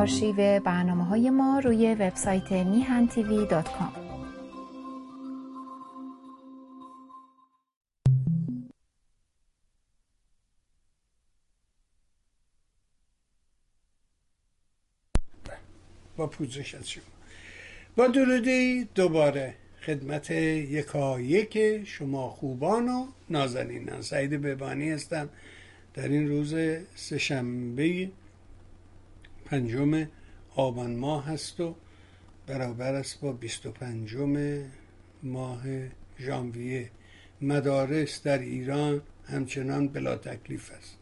آرشیو برنامه های ما روی وبسایت میهن تیوی دات کام. با پوزش از شما. با درودی دوباره خدمت یکایک شما خوبان و نازنینان. سعید ببانی هستم. در این روز سهشنبه پنجم آبان ماه هست و برابر است با بیست و پنجم ماه ژانویه. مدارس در ایران همچنان بلا تکلیف است.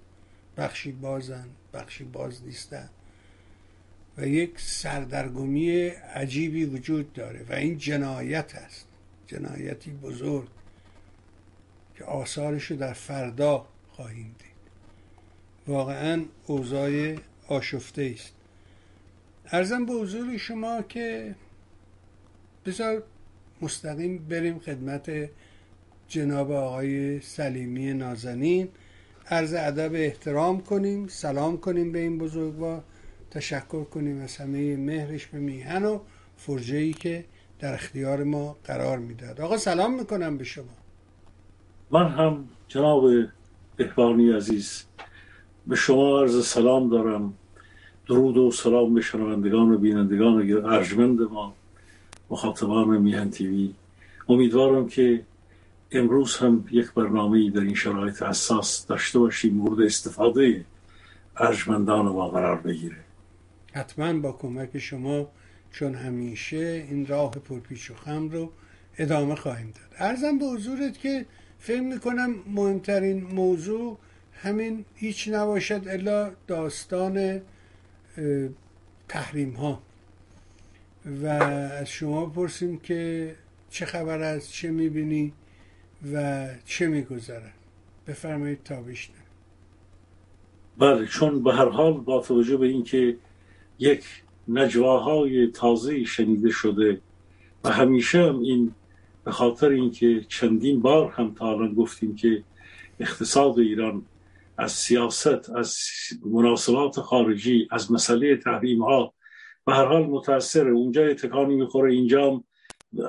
بخشی بازن بخشی باز نیستن. و یک سردرگمی عجیبی وجود داره و این جنایت است. جنایتی بزرگ که آثارش در فردا خواهیم دید. واقعا اوضاع آشفته است. ارزم به حضور شما که بذار مستقیم بریم خدمت جناب آقای سلیمی نازنین. عرض ادب احترام کنیم سلام کنیم به این بزرگوار. تشکر کنیم از همه مهرش به میهن و فرجه ای که در اختیار ما قرار می‌داد آقا سلام می‌کنم به شما. من هم جناب بهبانی عزیز به شما عرض سلام دارم. درود و سلام به شنوندگان و بینندگان ارجمند ما مخاطبان میهن تیوی. امیدوارم که امروز هم یک برنامه در این شرایط حساس داشته باشیم مورد استفاده ارجمندان ما قرار بگیره. حتما با کمک شما چون همیشه این راه پرپیچ و خم رو ادامه خواهیم داد. ارزم به حضورت که فکر می‌کنم مهمترین موضوع همین هیچ نباشد الا داستان تحریم ها و از شما پرسیم که چه خبر است چه می‌بینی و چه میگذرد. بفرمایید تا بله چون به هر حال با توجه به اینکه یک نجواهای تازه شنیده شده و همیشه هم این به خاطر اینکه چندین بار هم تا الان گفتیم که اقتصاد ایران از سیاست از مناسبات خارجی از مسئله تحریم ها. به هر حال متاثر اونجا تکانی می‌خوره اینجا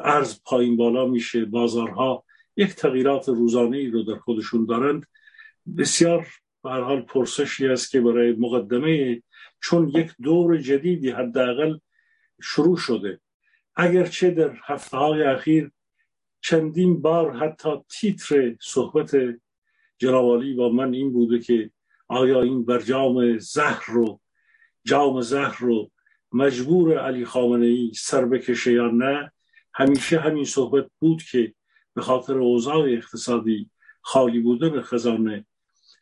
ارز پایین بالا میشه بازارها. یک تغییرات روزانه ای رو در خودشون دارند بسیار به هر حال پرسشی است که برای مقدمه چون یک دور جدیدی حداقل شروع شده. اگرچه در هفته های اخیر چندین بار حتی تیتر صحبت جنابالی با من این بوده که آیا این برجام زهر رو جام زهر رو مجبور علی خامنه ای سر بکشه یا نه؟ همیشه همین صحبت بود که به خاطر اوضاع اقتصادی خالی بودن خزانه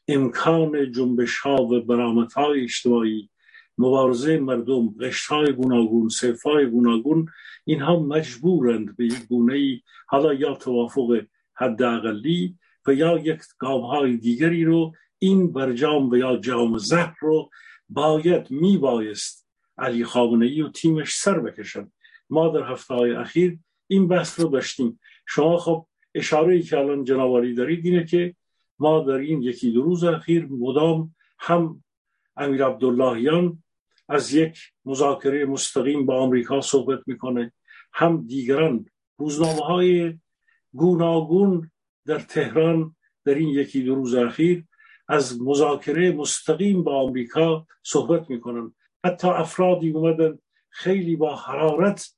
امکان جنبش ها و برامت های اجتماعی مبارزه مردم قشت های گوناگون صرف های گوناگون اینها مجبورند به یک گونه حالا یا توافق حداقلی و یا یک گام های دیگری رو این برجام و یا جام زهر رو باید می بایست علی خامنه ای و تیمش سر بکشند ما در هفته های اخیر این بحث رو داشتیم. شما خب اشاره ای که الان جنابالی دارید اینه که ما در این یکی دو روز اخیر مدام هم امیر عبداللهیان از یک مذاکره مستقیم با آمریکا صحبت می‌کنه هم دیگران روزنامه های گوناگون در تهران در این یکی دو روز اخیر از مذاکره مستقیم با آمریکا صحبت می‌کنن حتی افرادی اومدن خیلی با حرارت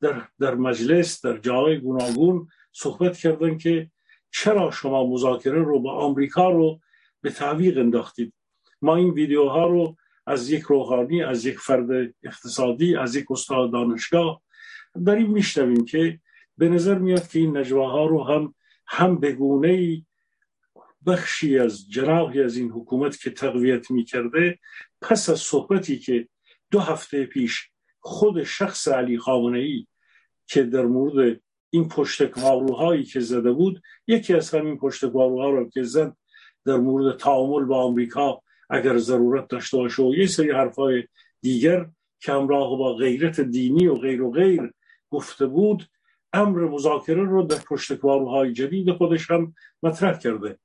در, در مجلس در جای گوناگون صحبت کردن که چرا شما مذاکره رو با آمریکا رو به تعویق انداختید؟ ما این ویدیوها رو از یک روحانی از یک فرد اقتصادی از یک استاد دانشگاه داریم میشنویم که به نظر میاد که این نجواها رو هم هم به گونه بخشی از جناحی از این حکومت که تقویت می‌کرده پس از صحبتی که دو هفته پیش خود شخص علی خامنه ای که در مورد این پشتکواروهایی که زده بود یکی از همین پشتکواروها رو که زد در مورد تعامل با آمریکا اگر ضرورت داشته باشه و یه سری حرفای دیگر که همراه با غیرت دینی و غیر و غیر گفته بود امر مذاکره رو در پشتکواروهای جدید خودش هم مطرح کرده.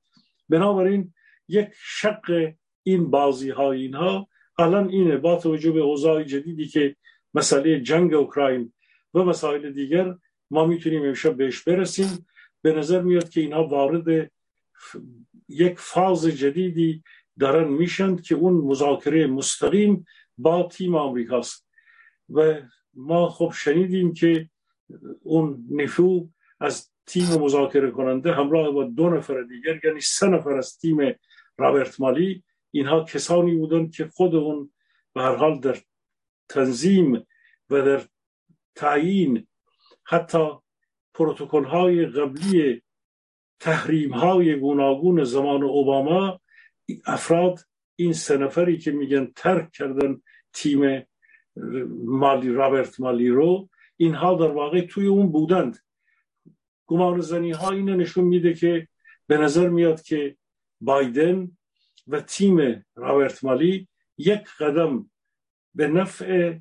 بنابراین یک شق این بازی های اینها الان اینه با توجه به اوضاع جدیدی که مسئله جنگ اوکراین و مسائل دیگر ما می‌تونیم امشب بهش برسیم. به نظر میاد که اینها وارد یک فاز جدیدی دارن میشند که اون مذاکره مستقیم با تیم آمریکاست. و ما خب شنیدیم که اون نفو از تیم مذاکره کننده همراه با دو نفر دیگر یعنی سه نفر از تیم رابرت مالی. اینها کسانی بودند که خود اون به هر حال در تنظیم و در تعیین حتی پروتکل های قبلی تحریم های گوناگون زمان اوباما افراد این سه نفری که میگن ترک کردن تیم مالی رابرت مالی رو اینها در واقع توی اون بودند. گمان زنی ها اینو نشون میده که به نظر میاد که بایدن و تیم رابرت مالی یک قدم به نفع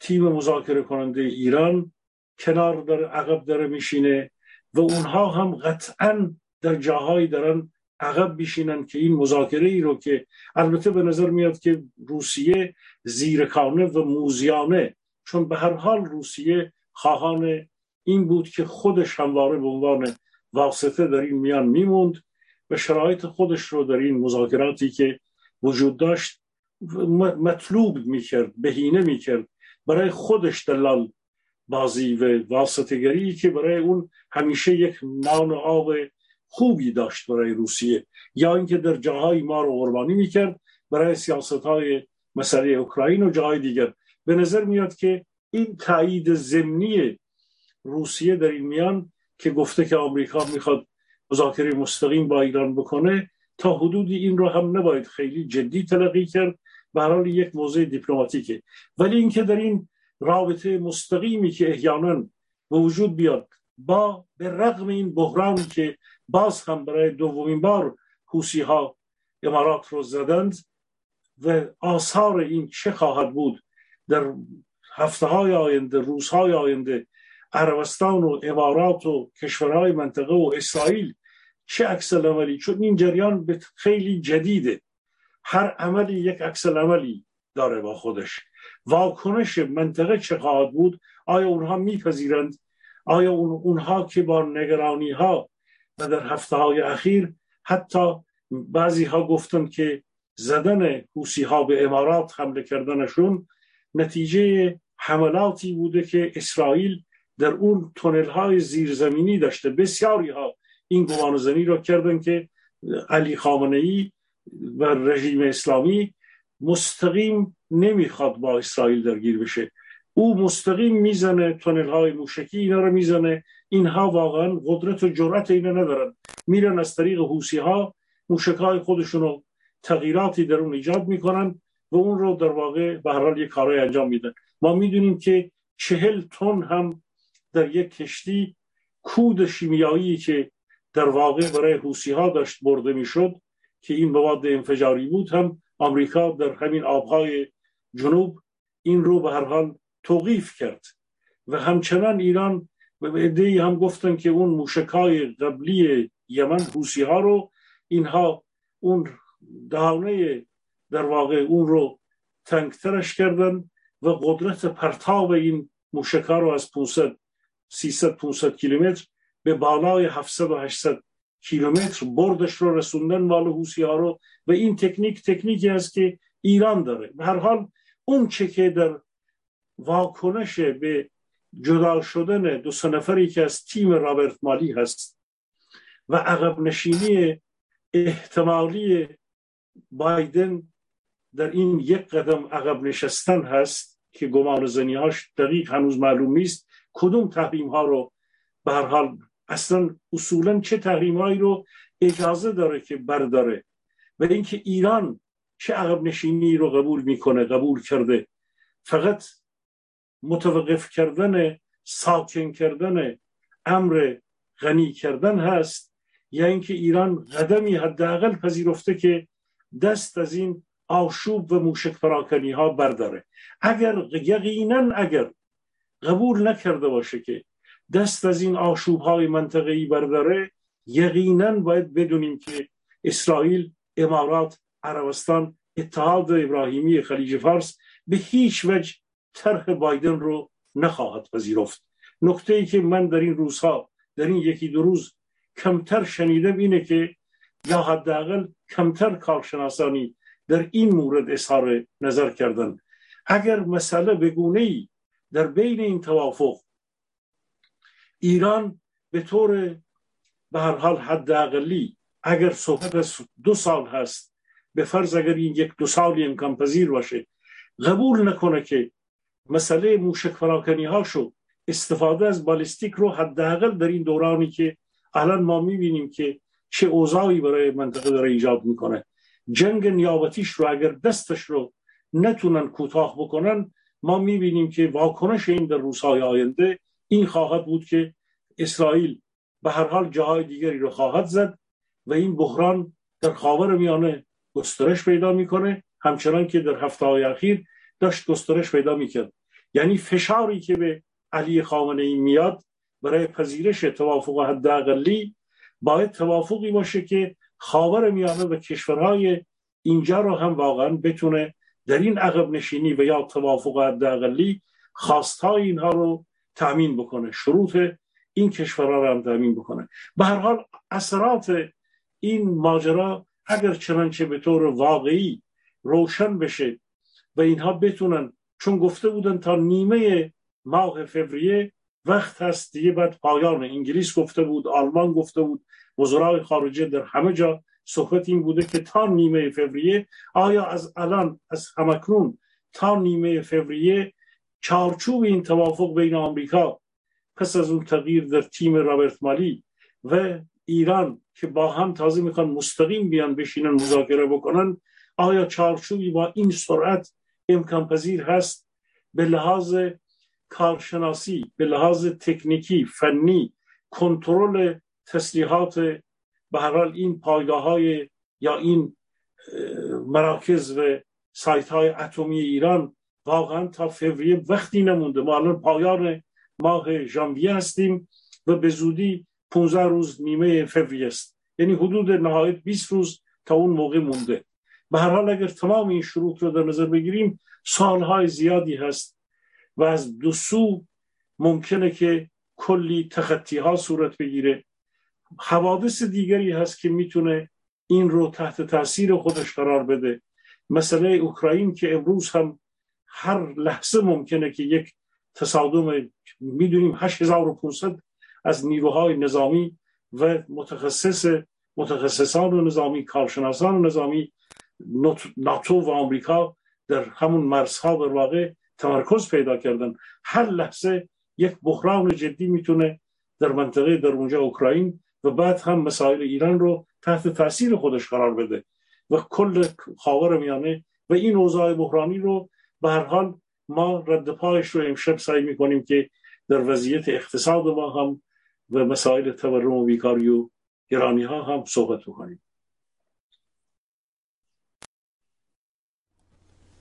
تیم مذاکره کننده ایران کنار در عقب داره میشینه و اونها هم قطعا در جاهایی دارن عقب بیشینن که این مذاکره ای رو که البته به نظر میاد که روسیه زیرکانه و موزیانه چون به هر حال روسیه خواهان این بود که خودش همواره به عنوان واسطه در این میان میموند و شرایط خودش رو در این مذاکراتی که وجود داشت مطلوب می‌کرد بهینه می‌کرد. برای خودش دلال بازی و واسطگری که برای اون همیشه یک نان آب خوبی داشت برای روسیه. یا اینکه در جاهای ما رو قربانی می‌کرد برای سیاست های مسئله اوکراین و جاهای دیگر. به نظر میاد که این تایید زمینی روسیه در این میان که گفته که آمریکا می‌خواد مذاکره مستقیم با ایران بکنه تا حدودی این رو هم نباید خیلی جدی تلقی کرد. به حال یک موضوع دیپلماتیکه. ولی اینکه در این رابطه مستقیمی که احیانا به وجود بیاد با به رغم این بحرانی که باز هم برای دومین بار حوسی ها امارات رو زدند و آثار این چه خواهد بود در هفته های آینده روزهای آینده عربستان و امارات و کشورهای منطقه و اسرائیل چه عکس عملی چون این جریان خیلی جدیده. هر عملی یک عکس عملی داره با خودش. واکنش منطقه چه خواهد بود؟ آیا اونها میپذیرند؟ آیا اونها که با نگرانی ها و در هفته های اخیر حتی بعضی ها گفتن که زدن حوسی ها به امارات حمله کردنشون نتیجه حملاتی بوده که اسرائیل در اون تونل های زیرزمینی داشته. بسیاری ها این گمانزنی را کردن که علی خامنه ای و رژیم اسلامی مستقیم نمی‌خواد با اسرائیل درگیر بشه. او مستقیم می‌زنه تونل های موشکی اینا رو می‌زنه. اینها واقعا قدرت و جرأت اینا ندارن. میرن از طریق حوسی ها موشک خودشون رو تغییراتی در اون ایجاد می‌کنن. و اون رو در واقع به هر حال یک کارهای انجام میدن ما می‌دونیم که چهل تن هم در یک کشتی کود شیمیایی که در واقع برای حوسی ها داشت برده می‌شد که این مواد انفجاری بود هم آمریکا در همین آبهای جنوب این رو به هر حال توقیف کرد. و همچنان ایران و عده هم گفتن که اون موشکای قبلی یمن حوسی ها رو اینها اون دهانه در واقع اون رو تنگترش کردن و قدرت پرتاب این موشکا رو از 500 300 500 کیلومتر به بالای 700 و 800 کیلومتر بردش رو رسوندن مال حوسی ها رو. و این تکنیک تکنیکی است که ایران داره. به هر حال اون چه که در واکنش به جدا شدن دو سه نفری که از تیم رابرت مالی هست و عقب نشینی احتمالی بایدن در این یک قدم عقب نشستن هست که گمان زنیهاش دقیق هنوز معلوم نیست کدوم تحریم ها رو به هر حال اصلا اصولا چه تحریم هایی رو اجازه داره که برداره و اینکه ایران چه عقب نشینی رو قبول می‌کنه قبول کرده. فقط متوقف کردن ساکن کردن امر غنی کردن هست یا اینکه ایران قدمی حداقل پذیرفته که دست از این آشوب و موشک پراکنی ها برداره. اگر یقینا اگر قبول نکرده باشه که دست از این آشوب های منطقه ای برداره یقینا باید بدونیم که اسرائیل امارات عربستان اتحاد ابراهیمی خلیج فارس به هیچ وجه طرح بایدن رو نخواهد پذیرفت. نکته ای که من در این روزها در این یکی دو روز کمتر شنیدم اینه که یا حداقل کمتر کارشناسانی در این مورد اظهار نظر کردن. اگر مسئله بگونه ای در بین این توافق ایران به طور به هر حال حداقلی اگر صحبت دو سال هست به فرض اگر این یک دو سالی امکان پذیر باشه قبول نکنه که مسئله موشک فراکنی ها شد استفاده از بالستیک رو حداقل در این دورانی که الان ما می‌بینیم که چه اوضاعی برای منطقه داره ایجاد می‌کنه. جنگ نیابتیش رو اگر دستش رو نتونن کوتاه بکنن ما می‌بینیم که واکنش این در روزهای آینده این خواهد بود که اسرائیل به هر حال جاهای دیگری رو خواهد زد و این بحران در خاور میانه گسترش پیدا می‌کنه. همچنان که در هفته های اخیر داشت گسترش پیدا می‌کرد. یعنی فشاری که به علی خامنه ای میاد برای پذیرش توافق حداقلی باید توافقی باشه که خاور میانه و کشورهای اینجا رو هم واقعا بتونه در این عقب نشینی و یا توافق حداقلی خواستهای اینها رو تامین بکنه شروط این کشورها رو هم تامین بکنه. به هر حال اثرات این ماجرا اگر چنانچه به طور واقعی روشن بشه و اینها بتونن چون گفته بودن تا نیمه ماه فوریه وقت هست دیگه بعد پایان انگلیس گفته بود آلمان گفته بود وزرای خارجه در همه جا صحبت این بوده که تا نیمه فوریه آیا از الان از همکنون تا نیمه فوریه چارچوب این توافق بین آمریکا پس از اون تغییر در تیم رابرت مالی و ایران که با هم تازه می‌خوان مستقیم بیان بشینن مذاکره بکنن آیا چارچوبی با این سرعت امکان پذیر هست؟ به لحاظ کارشناسی به لحاظ تکنیکی فنی کنترل تسلیحات به هر حال این پایگاه های یا این مراکز و سایت های اتمی ایران واقعا تا فوریه وقتی نمونده. ما الان پایان ماه ژانویه هستیم و به زودی 15 روز نیمه فوریه است. یعنی حدود نهایت 20 روز تا اون موقع مونده. به هر حال اگر تمام این شروط رو در نظر بگیریم سالهای زیادی هست و از دو سو ممکنه که کلی تخطی ها صورت بگیره. حوادث دیگری هست که می‌تونه این رو تحت تاثیر خودش قرار بده. مسئله اوکراین که امروز هم هر لحظه ممکنه که یک تصادم می‌دونیم 8500 از نیروهای نظامی و متخصص متخصصان نظامی کارشناسان نظامی ناتو و آمریکا در همون مرزها در واقع تمرکز پیدا کردن. هر لحظه یک بحران جدی می‌تونه در منطقه در اونجا اوکراین و بعد هم مسائل ایران رو تحت تاثیر خودش قرار بده و کل خاور میانه و این اوضاع بحرانی رو به هر حال ما رد پایش رو امشب سعی می‌کنیم که در وضعیت اقتصاد ما هم و مسائل تورم و بیکاری و گرانی ها هم صحبت بکنیم.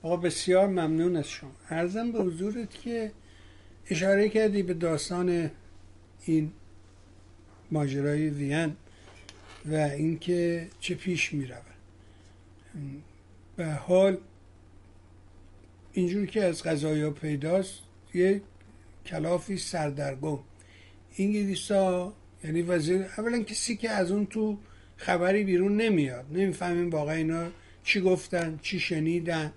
آقا بسیار ممنون از شما. ارزم به حضورت که اشاره کردی به داستان این ماجرای وین و اینکه چه پیش می رود به حال اینجور که از غذایا پیداست یه کلافی سردرگم. انگلیسا یعنی وزیر اولا کسی که از اون تو خبری بیرون نمیاد نمی‌فهمیم واقعا اینا چی گفتن چی شنیدن.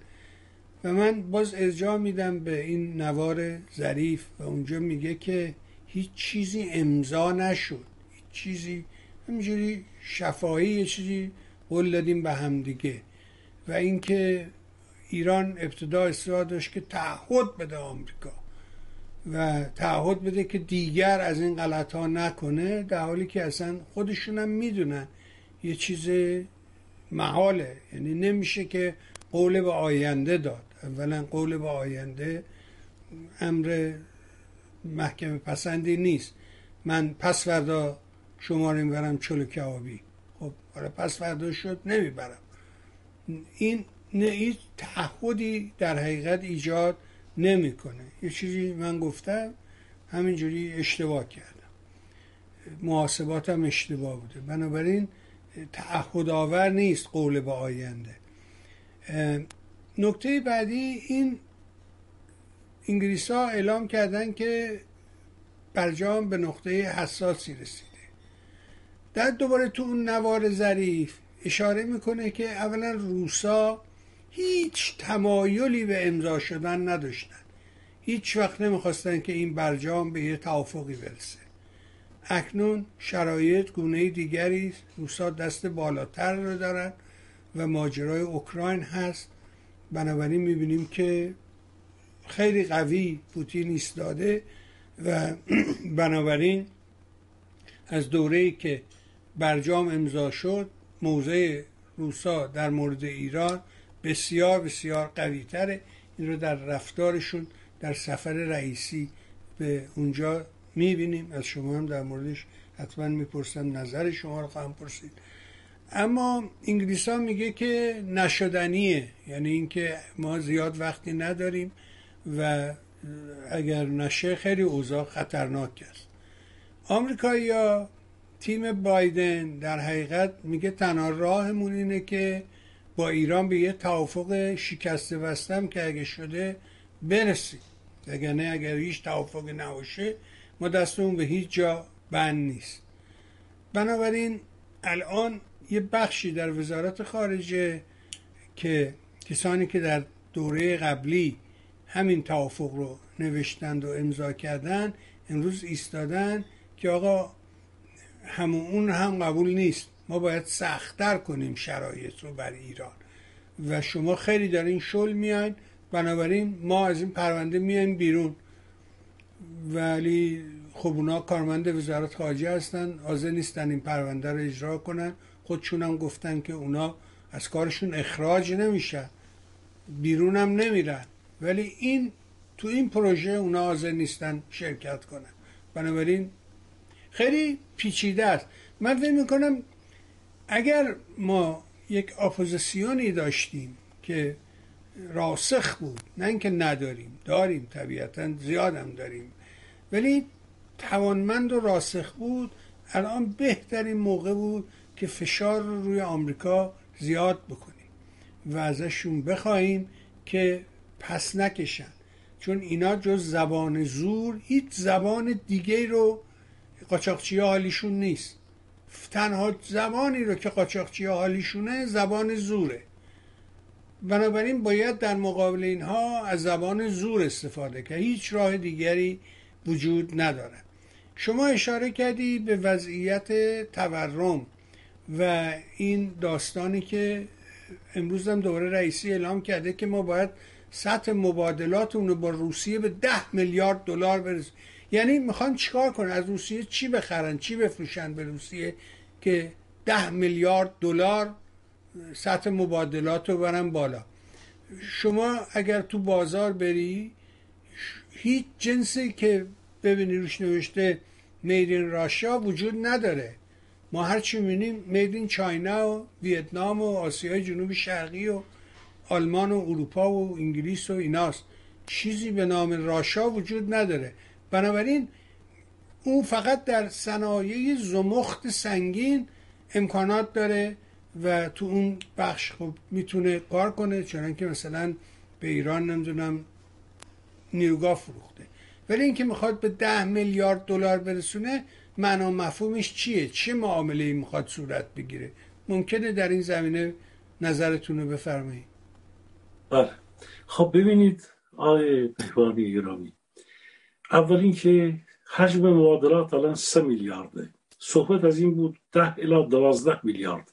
و من باز ارجاع میدم به این نوار ظریف و اونجا میگه که هیچ چیزی امضا نشد. چیزی همینجوری شفاهی یه چیزی قول دادیم به همدیگه و اینکه ایران ابتدا اصرار داشت که تعهد بده آمریکا. و تعهد بده که دیگر از این غلط ها نکنه در حالی که اصلا خودشونم می‌دونن یه چیز محاله. یعنی نمیشه که قول به آینده داد. اولا قول به آینده امر محکمه پسندی نیست. من پس فردا شما رو می‌برم چلو کبابی. خب حالا پس فردا شد نمی‌برم. این نه تعهدی در حقیقت ایجاد نمی‌کنه. یه چیزی من گفتم همینجوری اشتباه کردم. محاسباتم اشتباه بوده. بنابراین تعهد آور نیست قول به آینده. نکته بعدی این انگلیس ها اعلام کردن که برجام به نقطه حساسی رسیده در دوباره تو اون نوار ظریف اشاره می‌کنه که اولا روسا هیچ تمایلی به امضا شدن نداشتن. هیچ وقت نمی‌خواستن که این برجام به یه توافقی برسه. اکنون شرایط گونه دیگری روسا دست بالاتر رو دارن و ماجرای اوکراین هست. بنابراین می‌بینیم که خیلی قوی پوتین ایستاده و بنابراین از دوره که برجام امضا شد موضع روسا در مورد ایران بسیار بسیار قوی تره این رو در رفتارشون در سفر رئیسی به اونجا می‌بینیم. از شما هم در موردش حتما می‌پرسم نظر شما رو خواهم پرسید. اما انگلیس ها میگه که نشدنیه یعنی اینکه ما زیاد وقتی نداریم و اگر نشه خیلی اوضاع خطرناک است. آمریکایی ها تیم بایدن در حقیقت میگه تنها راهمون اینه که با ایران به یه توافق شکسته وستم که اگه شده برسیم. اگر نه اگر هیچ توافقی نباشه ما دستمون به هیچ جا بند نیست. بنابراین الان یه بخشی در وزارت خارجه که کسانی که در دوره قبلی همین توافق رو نوشتند و امضا کردن امروز ایستادن که آقا همون هم قبول نیست. ما باید سختتر کنیم شرایط رو بر ایران. و شما خیلی دارین شل میاین. بنابراین ما از این پرونده میایم بیرون. ولی خب اونا کارمند وزارت خارجه هستن. حاضر نیستن این پرونده رو اجرا کنن. خودشون هم گفتن که اونا از کارشون اخراج نمیشن بیرون هم نمیرن. ولی این تو این پروژه اونا حاضر نیستن شرکت کنن. بنابراین خیلی پیچیده است. من فکر می‌کنم اگر ما یک اپوزیسیونی داشتیم که راسخ بود نه اینکه نداریم داریم طبیعتا زیادم داریم ولی توانمند و راسخ بود الان بهترین موقع بود که فشار رو روی آمریکا زیاد بکنیم و ازشون بخواهیم که پس نکشن. چون اینا جز زبان زور هیچ زبان دیگه رو قاچاقچی حالیشون نیست. تنها زبانی رو که قاچاقچی حالیشونه زبان زوره. بنابراین باید در مقابل اینها از زبان زور استفاده که هیچ راه دیگری وجود نداره. شما اشاره کردی به وضعیت تورم و این داستانی که امروز هم دوره رئیسی اعلام کرده که ما باید سطح مبادلات رو با روسیه به ده میلیارد دلار برسیم یعنی می‌خوان چیکار کنن؟ از روسیه چی بخرن؟ چی بفروشن به روسیه که ده میلیارد دلار سطح مبادلات رو برن بالا؟ شما اگر تو بازار بری هیچ جنسی که ببینی روش نوشته میدین راشیا وجود نداره. ما هرچی می‌بینیم میدین چاینا و ویتنام و آسیای جنوبی شرقی و آلمان و اروپا و انگلیس و ایناست. چیزی به نام راشا وجود نداره. بنابراین اون فقط در صنایع زمخت سنگین امکانات داره و تو اون بخش خب می‌تونه کار کنه چون که مثلا به ایران نمی‌دونم نیروگاه فروخته. ولی اینکه می‌خواد به ده میلیارد دلار برسونه معنا مفهومش چیه؟ چه معامله ای می‌خواد صورت بگیره؟ ممکنه در این زمینه نظرتون رو بفرمایید. بله. خب ببینید آقای بهبانی ایرانی اول اینکه حجم مبادلات الان سه میلیارده. صحبت از این بود ده الا دوازده میلیارد.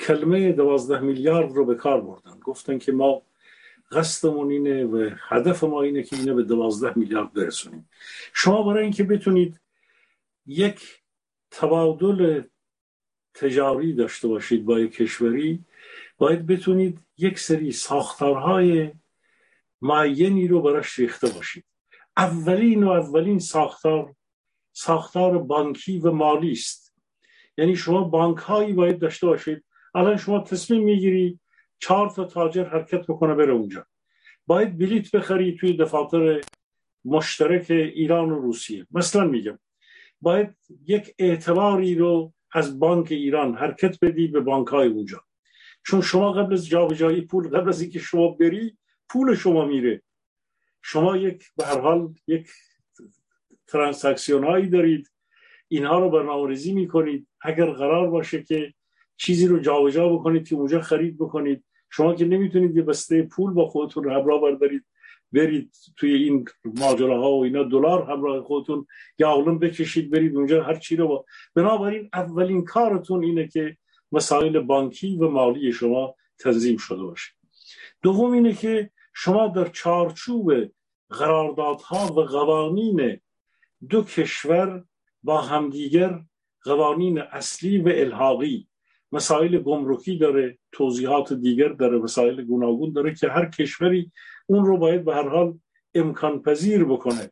کلمه دوازده میلیارد رو به کار بردن. گفتن که ما قصدمون اینه و هدف ما اینه که اینه به دوازده میلیارد برسونیم. شما برای اینکه بتونید یک تبادل تجاری داشته باشید با یک کشوری باید بتونید یک سری ساختارهای معینی رو براش ریخته باشید. اولین و اولین ساختار ساختار بانکی و مالی است. یعنی شما بانک هایی باید داشته باشید. الان شما تصمیم می‌گیری چهار تا تاجر حرکت بکنه بره اونجا. باید بلیت بخری توی دفاتر مشترک ایران و روسیه. مثلا میگم باید یک اعتباری رو از بانک ایران حرکت بدی به بانک های اونجا. چون شما قبل از جابجایی پول قبل از اینکه شما بری پول شما میره. شما یک به هر حال یک ترانساکسیون هایی دارید. اینها رو برنامه‌ریزی می‌کنید. اگر قرار باشه که چیزی رو جابجا بکنید که اونجا خرید بکنید شما که نمی‌تونید یه بسته پول با خودتون همراه بردارید برید توی این ماجراها و اینا دلار همراه خودتون یا اولم بکشید برید اونجا هر چی رو با. بنابراین اولین کارتون اینه که مسائل بانکی و مالی شما تنظیم شده باشه. دوم اینه که شما در چارچوب قراردادها و قوانین دو کشور با همدیگر قوانین اصلی و الحاقی. مسائل گمرکی داره توضیحات دیگر داره مسائل گوناگون داره که هر کشوری اون رو باید به هر حال امکان پذیر بکنه.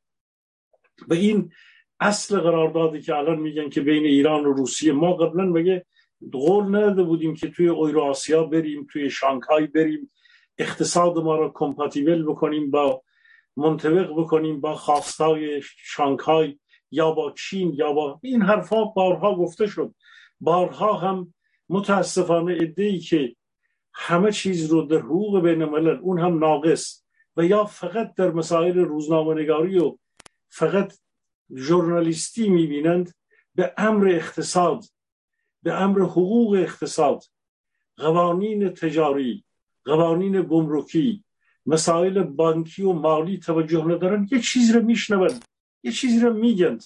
و این اصل قراردادی که الان میگن که بین ایران و روسیه ما قبلا مگه قول نداده بودیم که توی آسیا بریم توی شانگهای بریم اقتصاد ما رو کمپاتیبل بکنیم با منطبق بکنیم با خواستای شانگهای یا با چین یا با این حرفا بارها گفته شد. بارها هم متاسفانه ادهی که همه چیز رو در حقوق بین الملل اون هم ناقص و یا فقط در مسائل روزنامه و فقط ژورنالیستی می‌بینند به امر اقتصاد به امر حقوق اقتصاد قوانین تجاری قوانین گمرکی مسائل بانکی و مالی توجه ندارن یه چیز رو میشنوند یه چیزی رو میگند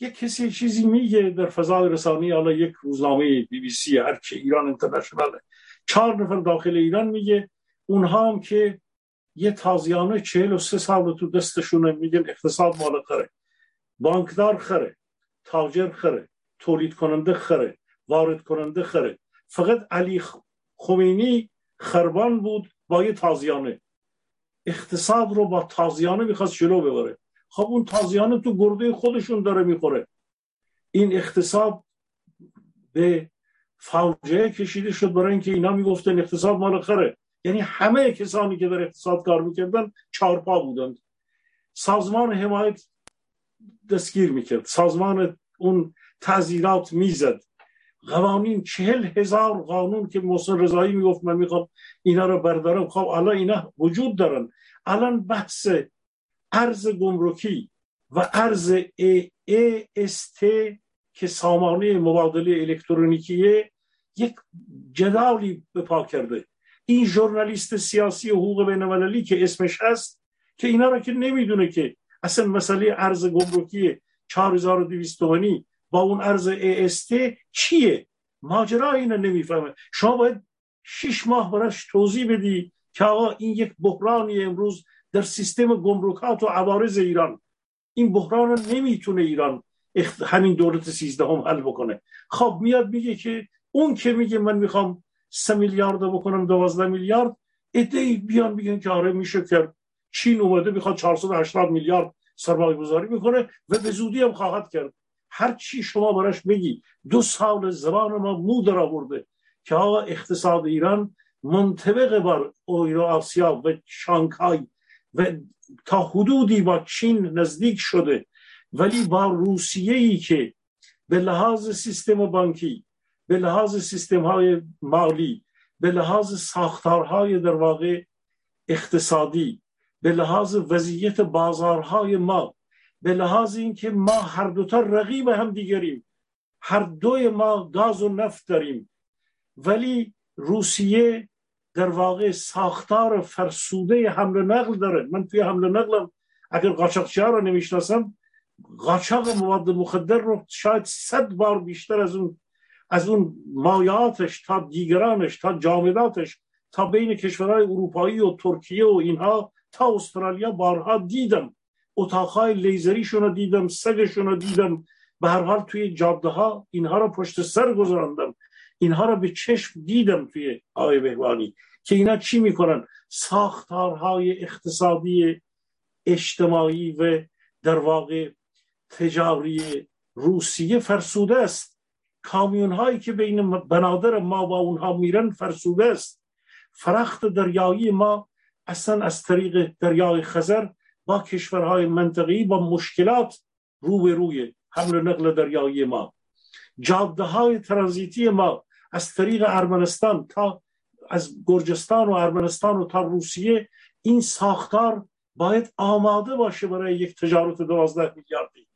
یه کسی چیزی میگه در فضای رسانی حالا یک روزنامه بی بی سی هرچه ایران انترنشناله چهار نفر داخل ایران میگه. اونها هم که یه تازیانه چهل و سه سال تو دستشونه میگن اقتصاد مال خره بانکدار خره تاجر خره تولید کننده خره وارد کننده خره. فقط علی خمینی خربان بود با یه تازیانه. اقتصاد رو با تازیانه می‌خواست جلو ببره. خب اون تازیانه تو گرده خودشون داره می‌خوره. این اقتصاد به فوجه کشیده شد برای اینکه اینا می‌گفتن اقتصاد مال خره. یعنی همه کسانی که در اقتصاد کار می‌کردن چارپا بودند سازمان حمایت دستگیر می‌کرد. سازمان اون تعذیرات می‌زد. قوانین چهل هزار قانون که محسن رضایی می‌گفت من می‌خوام اینا رو بردارم. خب الان اینا وجود دارن. الان بحث ارز گمرکی و ارز ای, ای است که سامانه مبادله الکترونیکیه یک جدالی به پا کرده. این ژورنالیست سیاسی حقوق بین که اسمش هست که اینا رو که نمی‌دونه که اصلا مسئله ارز گمرکی 4200 تومانی با اون ارز است چیه؟ ماجرا اینو نمی‌فهمه. شما باید شش ماه براش توضیح بدی که آقا این یک بحرانی امروز در سیستم گمرکات و عوارض ایران. این بحران رو نمی‌تونه ایران همین دولت سیزده هم حل بکنه. خب میاد میگه که اون که میگه من می‌خوام سه میلیارد بکنم دوازده میلیارد ای بیان میگن که آره میشه کرد چین اومده می‌خواد 480 میلیارد سرمایه گذاری می‌کنه و به زودی هم خواهد کرد. هر چی شما براش بگی دو سال زبان ما مو در آورده که آقا اقتصاد ایران منطبق بر آسیا و شانگهای و تا حدودی با چین نزدیک شده ولی با روسیه ای که به لحاظ سیستم بانکی به لحاظ سیستم های مالی به لحاظ ساختارهای در واقع اقتصادی به لحاظ وضعیت بازارهای ما به لحاظ اینکه ما هر دوتا رقیب هم دیگریم. هر دوی ما گاز و نفت داریم. ولی روسیه در واقع ساختار فرسوده حمل نقل داره. من توی حمل نقلم اگر قاچاقچی رو نمی‌شناسم قاچاق مواد مخدر رو شاید صد بار بیشتر از اون از اون مایاتش تا دیگرانش تا جامداتش تا بین کشورهای اروپایی و ترکیه و اینها تا استرالیا بارها دیدم. اتاقهای لیزریشون رو دیدم سگشون رو دیدم. به هر حال توی جاده ها اینها رو پشت سر گذراندم. اینها رو به چشم دیدم توی آقای بهوانی که اینا چی می‌کنن؟ ساختارهای اقتصادی اجتماعی و در واقع تجاری روسیه فرسوده است. کامیون هایی که بین بنادر ما با اونها میرن فرسوده است. فرخت دریایی ما اصلا از طریق دریای خزر با کشورهای منطقی با مشکلات رو به روی حمل نقل دریایی ما. جاده های ترانزیتی ما از طریق ارمنستان تا از گرجستان و ارمنستان و تا روسیه این ساختار باید آماده باشه برای یک تجارت دوازده میلیاردی.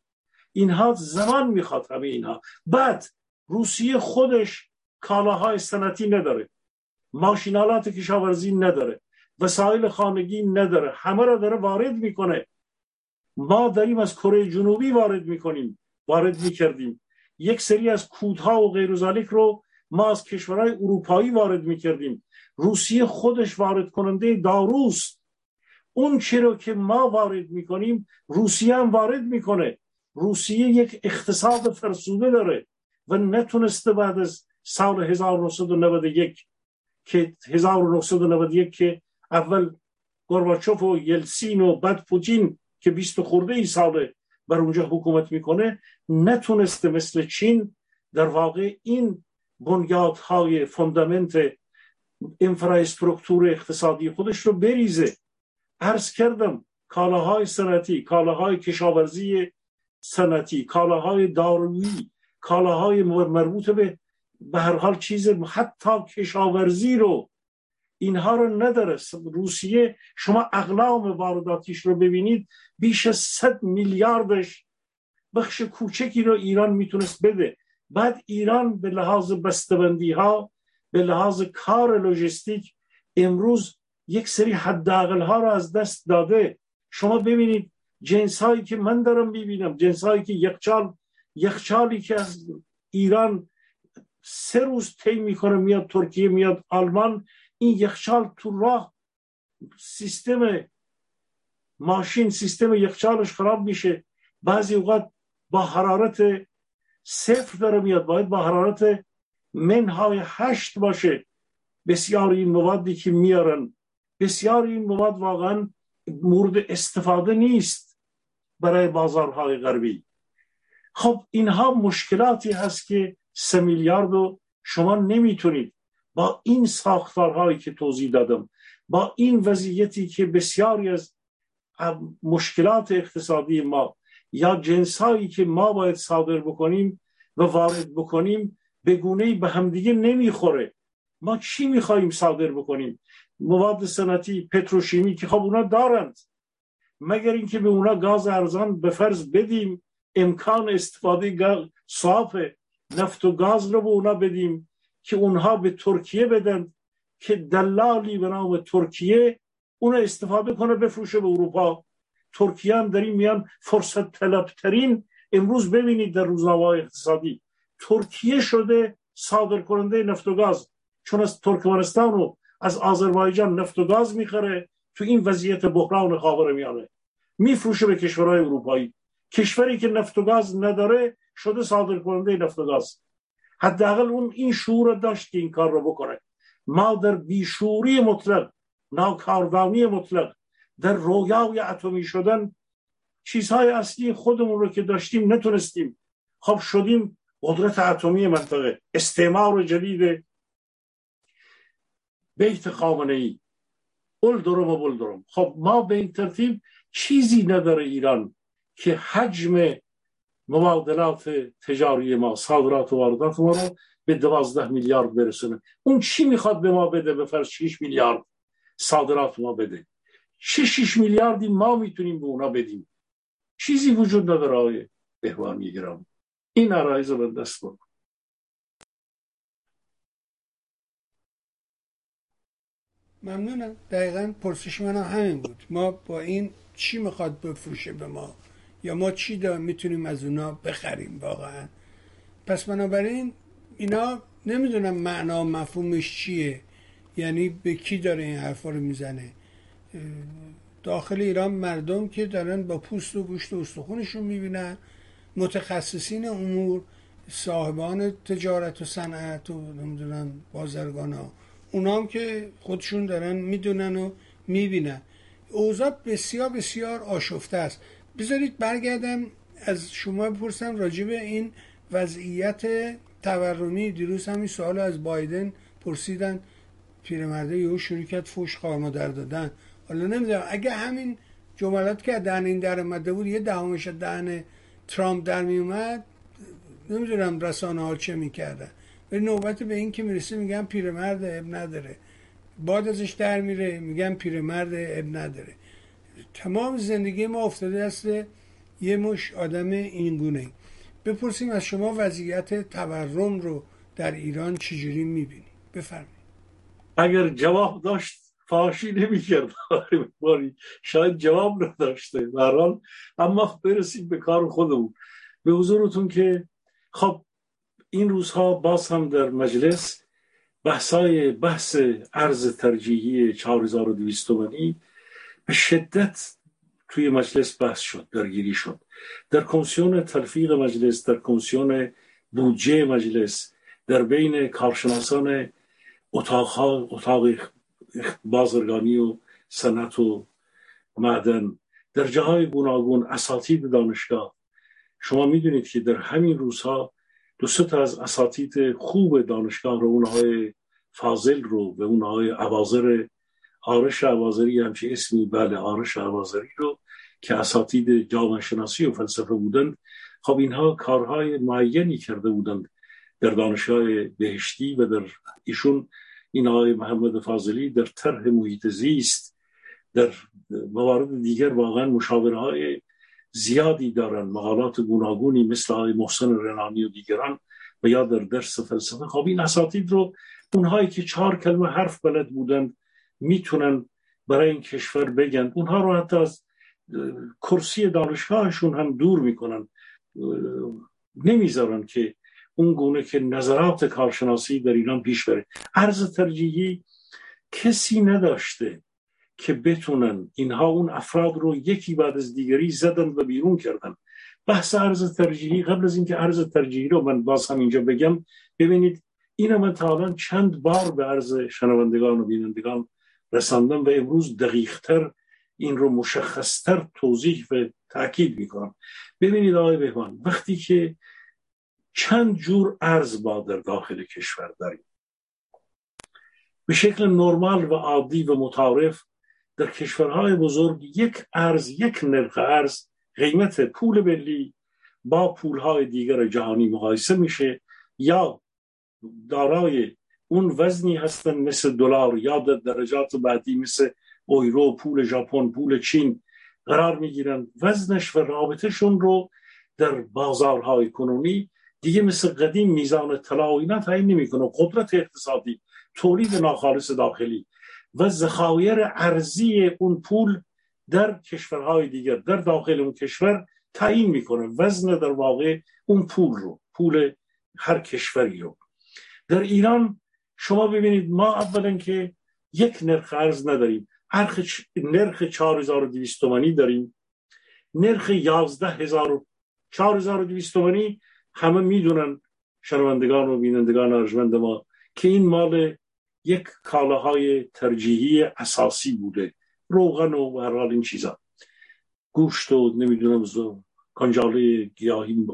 اینها زمان می‌خواد همه اینها. بعد روسیه خودش کالاهای سنتی نداره. ماشینالات کشاورزی نداره. وسایل خانگی نداره. همه را داره وارد می‌کنه. ما داریم از کره جنوبی وارد می‌کنیم وارد می‌کردیم. یک سری از کودها و غیر رو ما از کشورهای اروپایی وارد می‌کردیم. روسیه خودش وارد کننده داروست. اون چی رو که ما وارد می‌کنیم روسیه هم وارد می‌کنه. روسیه یک اقتصاد فرسوده داره و نتونسته بعد از سال 1991 که 1991 که اول گورباچوف و یلسین و بعد پوتین که 20 خورده ای ساله بر اونجا حکومت می‌کنه نتونسته مثل چین در واقع این بنیادهای فوندامنت انفراسترکتور اقتصادی خودش رو بریزه. عرض کردم کالاهای سنتی کالاهای کشاورزی سنتی کالاهای دارویی کالاهای مربوط به به هر حال چیز حتی کشاورزی رو اینها رو نداره. روسیه شما اقلام وارداتیش رو ببینید بیش از صد میلیاردش بخش کوچکی رو ایران می‌تونست بده. بعد ایران به لحاظ بستبندی ها به لحاظ کار لوجستیک امروز یک سری حداقل ها رو از دست داده. شما ببینید جنس هایی که من دارم می‌بینم جنس هایی که یخچال یخچالی که از ایران سه روز طی می‌کنه میاد ترکیه میاد آلمان این یخچال تو راه سیستم ماشین سیستم یخچالش خراب میشه. بعضی اوقات با حرارت صفر داره میاد. باید با حرارت منهای هشت باشه. بسیار این موادی که میارن. بسیار این مواد واقعا مورد استفاده نیست برای بازارهای غربی. خب اینها مشکلاتی هست که سه میلیارد رو شما نمی‌تونید با این ساختارهایی که توضیح دادم با این وضعیتی که بسیاری از مشکلات اقتصادی ما یا جنسهایی که ما باید صادر بکنیم و وارد بکنیم به گونه به همدیگه نمی‌خوره. ما چی میخواییم صادر بکنیم؟ مواد سنتی پتروشیمی که خب اونا دارند. مگر اینکه به اونا گاز ارزان به فرض بدیم؟ امکان استفاده صاف نفت و گاز رو به اونا بدیم. که اونها به ترکیه بدن که دلالی به نام ترکیه اون استفاده کنه بفروشه به اروپا. ترکیه هم در این میان فرصت طلبترین امروز ببینید در روزنامه اقتصادی. ترکیه شده صادر کننده نفت و گاز چون از ترکمنستان و از آذربایجان نفت و گاز می‌خره تو این وضعیت بحران خاور میانه میفروشه به کشورهای اروپایی. کشوری که نفت و گاز نداره شده صادر کننده نفت و گاز. حداقل اون این شعور داشت که این کار رو بکنه. ما در بیشوری مطلق ناکاردانی مطلق در رویای اتمی شدن چیزهای اصلی خودمون رو که داشتیم نتونستیم. خب شدیم قدرت اتمی منطقه. استعمار جدید بیت خامنه ای اول درم و بل درم خب ما به این ترتیب چیزی نداره ایران که حجم مبادلات تجاری ما صادرات و واردات ما رو به دوازده میلیارد برسونه اون چی می‌خواد به ما بده به فرض 6 میلیارد صادرات ما بده چه 6 میلیاردی ما می‌تونیم به اونا بدیم چیزی وجود نداره آقای بهوانی گرام این عرایز رو دست بکن ممنونم دقیقا پرسش من همین بود ما با این چی می‌خواد بفروشه به ما یا ما چی می‌تونیم از اونا بخریم واقعا؟ پس بنابراین اینا نمی‌دونم معنا مفهومش چیه. یعنی به کی داره این حرفا رو می‌زنه؟ داخل ایران مردم که دارن با پوست و گوشت و استخونشون می‌بینن. متخصصین امور صاحبان تجارت و صنعت و نمی‌دونم بازرگان ها. اونام که خودشون دارن می‌دونن و می‌بینن. اوضاع بسیار بسیار آشفته است. بذارید برگردم از شما بپرسم راجع به این وضعیت تورمی. دیروز همین سوال از بایدن پرسیدن. پیرمرده یهو شروع کرد فوش خواهر در دادن. حالا نمی‌دونم اگه همین جملات که دهن این در اومده بود یه دهمش دهن ترامپ در میومد نمی‌دونم رسانه ها چه می‌کردن. به نوبت به این که می‌رسه میگن پیرمرد اب نداره. باد ازش در میره میگن پیرمرد اب نداره. تمام زندگی ما افتاده است یه مش آدم اینگونه بپرسیم از شما وضعیت تورم رو در ایران چجوری می‌بینی؟ بفرمایید. اگر جواب داشت فاشی نمی‌کرد. شاید جواب نداشته. برحال اما برسیم به کار خودمون. به حضورتون که خب این روزها باز هم در مجلس بحثای بحث ارز ترجیحی 4200 تومانی به شدت توی مجلس بحث شد درگیری شد. در کمیسیون تلفیق مجلس در کمیسیون بودجه مجلس در بین کارشناسان اتاق, اتاق بازرگانی و صنعت و معدن. در جاهای گوناگون اساتید دانشگاه. شما می‌دونید که در همین روزها دو تا از اساتید خوب دانشگاه رو اونهای فاضل رو به اونهای عوازر آرش عوازری همچه اسمی؟ بله آرش عوازری رو که اساتید جامعه شناسی و فلسفه بودند خب اینها کارهای معینی کرده بودند در دانشگاه بهشتی و در ایشون این آقای محمد فاضلی در طرح محیط زیست در موارد دیگر واقعا مشاوره های زیادی دارن مقالات گوناگونی مثل آقای محسن رنانی و دیگران و یا در درس فلسفه. خب این اساتید رو اونهایی که چهار کلمه حرف بلد بودن می‌تونن برای این کشور بگن. اونها رو حتی از کرسی دانشگاهشون هم دور می‌کنن. نمی‌ذارن که اون گونه که نظرات کارشناسی در ایران پیش بره. عرض ترجیحی کسی نداشته که بتونن اینها اون افراد رو یکی بعد از دیگری زدن و بیرون کردن. بحث عرض ترجیحی قبل از اینکه عرض ترجیحی رو من باز هم اینجا بگم ببینید این من تا چند بار به عرض شنوندگان و بینندگان رساندم و امروز دقیقتر این رو مشخصتر توضیح و تاکید می‌کنم. ببینید آقای بهوان وقتی که چند جور ارز با در داخل کشور داریم. به شکل نرمال و عادی و متعارف در کشورهای بزرگ یک ارز یک نرخ ارز قیمت پول ملی با پولهای دیگر جهانی مقایسه میشه یا دارای اون وزنی هستن مثل دلار یا در درجات بعدی مثل اویرو پول ژاپن پول چین قرار می‌گیرن. وزنش و رابطهشون رو در بازارهای کنونی دیگه مثل قدیم میزان طلا و اینا تعیین نمی‌کنه. قدرت اقتصادی تولید ناخالص داخلی و ذخایر ارزی اون پول در کشورهای دیگر در داخل اون کشور تعیین می‌کنه. وزن در واقع اون پول رو پول هر کشوری رو. در ایران شما ببینید ما اولا که یک نرخ ارز نداریم. نرخ 4200 تومانی داریم. نرخ 11000 4200 تومانی همه می‌دونن شنوندگان و بینندگان ارجمند ما که این مال یک کالاهای ترجیحی اساسی بوده. روغن و هر این چیزا. گوشت و نمی‌دونم کنجاله گیاهی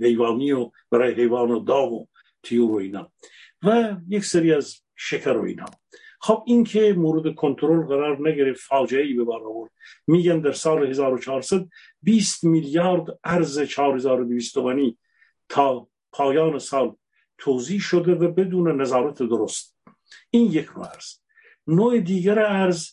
حیوانی و برای حیوان و داغ و تیور و اینا. و یک سری از شکر و اینا خب این که مورد کنترل قرار نگرفت فاجعه ای به بار آورد. میگن در سال 1400 20 میلیارد ارز 4200 تومانی تا پایان سال توضیح شده و بدون نظارت درست. این یک نوع ارز. نوع دیگر ارز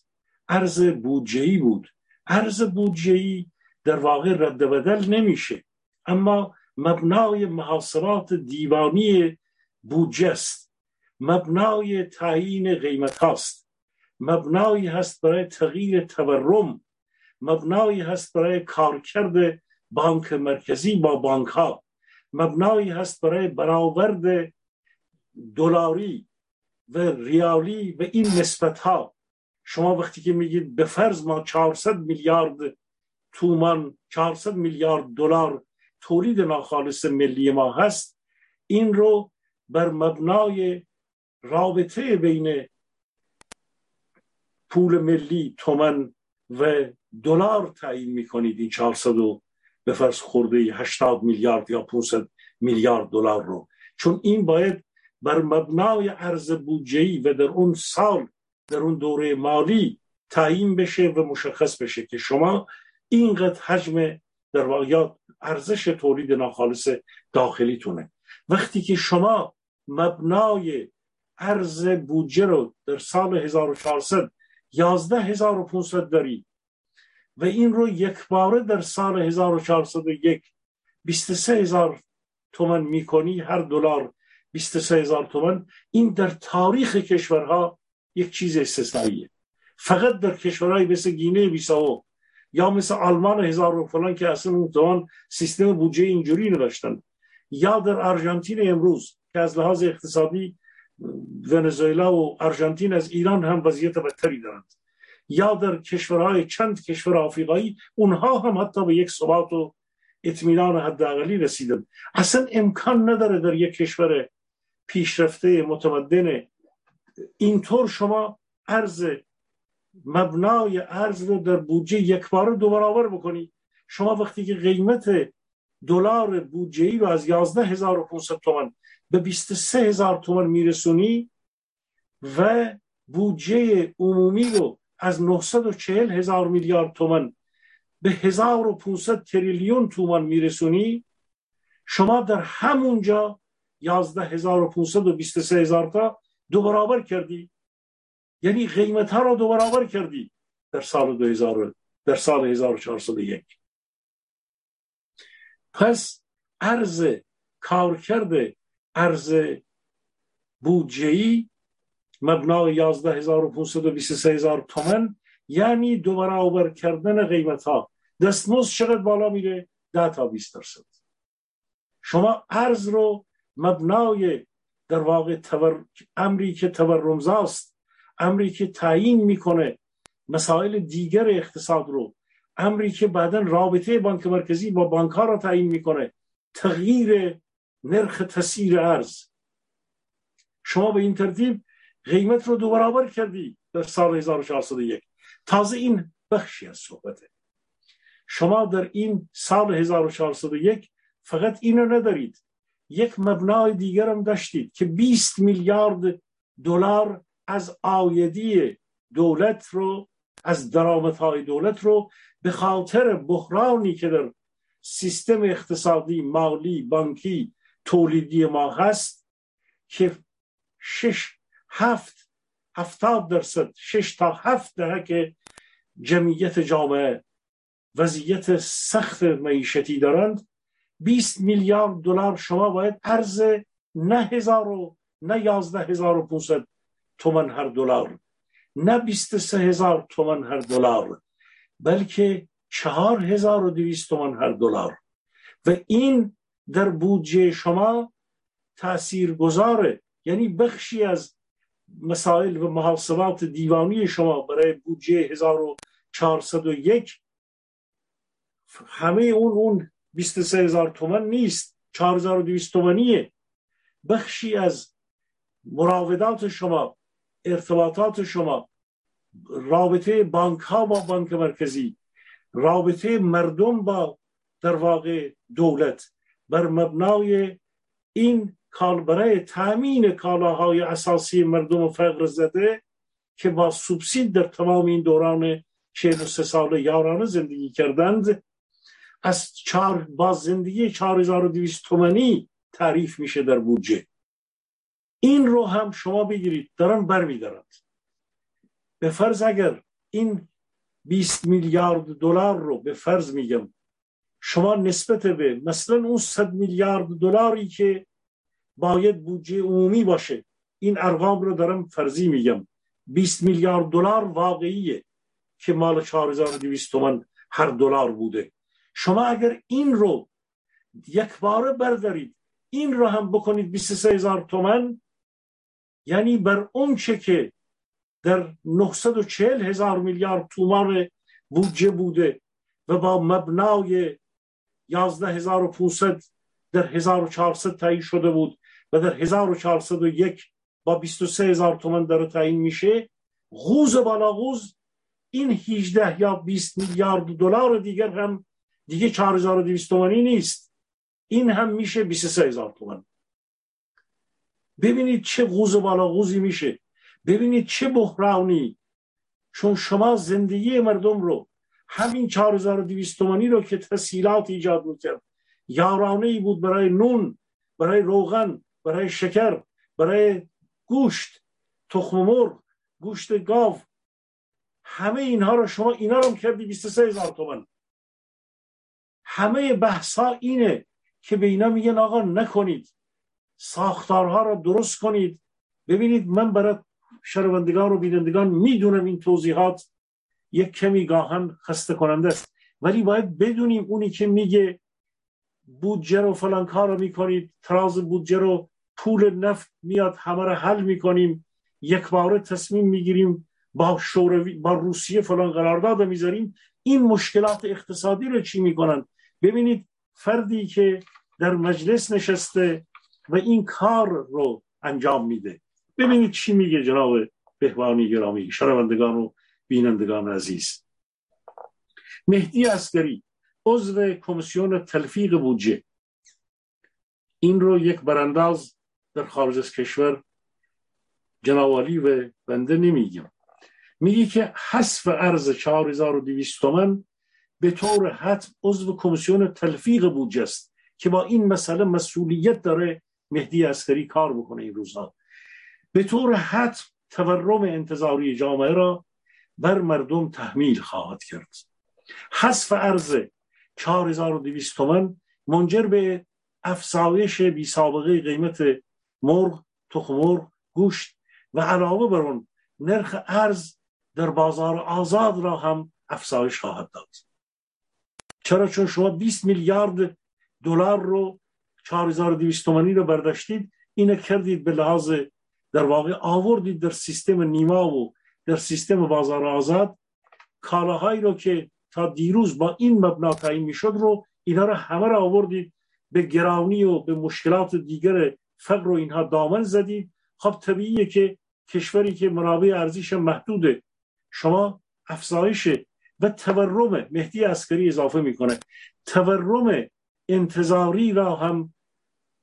ارز بودجهی بود. ارز بودجهی در واقع رد بدل نمیشه. اما مبنای محاصرات دیوانی بودجه مبنای تعیین قیمت هاست مبنایی هست برای تغییر تورم. مبنایی هست برای کارکرد بانک مرکزی با بانک ها مبنایی هست برای برآورد دلاری و ریالی و این نسبت ها شما وقتی که میگید به فرض ما 400 میلیارد تومان 400 میلیارد دلار تولید ناخالص ملی ما هست این رو بر مبنای رابطه بین پول ملی تومن و دلار تعیین می‌کنید این 400 به فرض خورده 80 میلیارد یا 500 میلیارد دلار رو. چون این باید بر مبنای ارز بودجه‌ای و در اون سال در اون دوره مالی تعیین بشه و مشخص بشه که شما اینقدر حجم در واقع ارزش تولید ناخالص داخلیتونه. وقتی که شما مبنای ارز بودجه رو در سال 1400 11500 داری و این رو یک باره در سال 1401 23 هزار تومن می‌کنی هر دلار 23 هزار تومن این در تاریخ کشورها یک چیز استثنائیه. فقط در کشورهای مثل گینه بیساو یا مثل آلمان هزار و فلان که اصلا اون سیستم بودجه اینجوری نوشتن یا در آرژانتین امروز که از لحاظ اقتصادی ونزوئلا و آرژانتین از ایران هم وضعیت بدتری دارند. یا در کشورهای چند کشور آفریقایی اونها هم حتی به یک ثبات و اطمینان حداقلی رسیدن. اصلا امکان نداره در یک کشور پیشرفته متمدن اینطور شما ارز مبنای ارز رو در بودجه یک بار دو برابر بکنی. شما وقتی که قیمت دلار بودجه ای رو از 11500 تومان به 23000 تومان میرسونی و بودجه عمومی رو از 940 هزار میلیارد تومان به 1500 تریلیون تومان میرسونی. شما در همونجا 11500 و 23 هزار تا دو برابر کردی. یعنی قیمت ها رو دو برابر کردی در سال 2000 در سال 1401 پس ارز کارکرد ارز بودجه‌ای مبنای 11523 هزار تومن یعنی دو برابر کردن قیمت ها دستمزد چقدر بالا میره؟ 10 تا 20 درصد. شما ارز رو مبنای در واقع تور... امری که تورمزاست امری که تعیین می‌کنه مسائل دیگر اقتصاد رو امری که بعدا رابطه بانک مرکزی با بانک ها را تعیین می‌کنه. تغییر نرخ تسیر ارز. شما به این ترتیب قیمت رو دو برابر کردی در سال 1401 تازه این بخشی از صحبته. شما در این سال 1401 فقط اینو ندارید. یک مبنای دیگر هم داشتید که 20 میلیارد دلار از آیدی دولت رو از درآمدهای دولت رو به خاطر بحرانی که در سیستم اقتصادی مالی بانکی تولیدی ما هست که شش هفت هفتاد درصد شش تا هفت که جمعیت جامعه وضعیت سخت معیشتی دارند 20 میلیارد دلار شما باید ارز نه هزار و نه یازده هزار و تومن هر دلار نه بیست سه هزار تومن هر دلار بلکه چهار هزار و دویست تومن هر دلار. و این در بودجه شما تأثیر گذاره یعنی بخشی از مسائل و محاسبات دیوانی شما برای بودجه 1401 همه اون اون 23 هزار تومن نیست 4200 تومنیه بخشی از مراودات شما ارتباطات شما رابطه بانک ها با بانک مرکزی رابطه مردم با در واقع دولت بر مبنای این کال برای تامین کالاهای اساسی مردم فقر زده که با سوبسید در تمام این دوران 43 سال یارانه زندگی کردند از چار با زندگی 4200 تومنی تعریف میشه در بودجه. این رو هم شما بگیرید دارن برمیدارند به فرض اگر این 20 میلیارد دلار رو به فرض میگم شما نسبت به مثلا اون 100 میلیارد دلاری که باید بودجه عمومی باشه این ارقام رو دارم فرضی میگم. 20 میلیارد دلار واقعیه که مال 4200 تومان هر دلار بوده. شما اگر این رو یک باره بردارید این رو هم بکنید 23 هزار تومن یعنی بر اون چه که در 940 هزار میلیارد تومان بودجه بوده و با مبنای 11500 در 1400 تعیین شده بود و در 1401 با 23 هزار تومن داره تعیین میشه غوز بالا غوز این 18 یا 20 میلیارد دلار دیگر هم دیگه 4200 تومانی نیست. این هم میشه 23 هزار تومن ببینید چه غوز بالا غوزی میشه. ببینید چه بحرانی. چون شما زندگی مردم رو همین 4200 تومانی رو که تسهیلات ایجاد می‌کرد. یارانه ای بود برای نون برای روغن برای شکر برای گوشت تخم مرغ گوشت گاو. همه اینها رو شما اینا رو کردی 23 هزار تومن همه بحثا اینه که به اینا میگن آقا نکنید. ساختارها رو درست کنید. ببینید من برای شنوندگان و بینندگان می‌دونم این توضیحات یک کمی گاهن خسته کننده است. ولی باید بدونیم اونی که میگه بودجه رو فلان کار رو می‌کنید تراز بودجه رو پول نفت میاد همه رو حل می‌کنیم یک باره تصمیم می‌گیریم با شوروی با روسیه فلان قرارداد می‌ذاریم. این مشکلات اقتصادی رو چی می‌کنن؟ ببینید فردی که در مجلس نشسته و این کار رو انجام میده. ببینید چی میگه جناب بهبانی گرامی شنوندگان و بینندگان عزیز. مهدی اسکری عضو کمیسیون تلفیق بودجه. این رو یک برانداز در خارج از کشور جنوالی و بنده نمیگم میگه که حذف ارز 4200 تومن به طور حتم عضو کمیسیون تلفیق بودجه است که با این مسئله مسئولیت داره مهدی اسکری کار بکنه این روزها. به طور حتم تورم انتظاری جامعه را بر مردم تحمیل خواهد کرد. حذف ارز 4200 تومن منجر به افزایش بی سابقه قیمت مرغ، تخم مرغ، گوشت و علاوه بر اون نرخ ارز در بازار آزاد را هم افزایش خواهد داد. چرا؟ چون شما 20 میلیارد دلار رو 4200 تومانی رو برداشتید اینه کردید به لحاظ در واقع آوردید در سیستم نیما و در سیستم بازار آزاد. کالاهایی رو که تا دیروز با این مبنا تعیین می‌شد رو اینا رو همه رو آوردید به گرانی و به مشکلات دیگر فقر و اینها دامن زدید. خب طبیعیه که کشوری که منابع ارزیش محدوده شما افزایش و تورم مهدی اسکری اضافه می‌کنه. تورم انتظاری را هم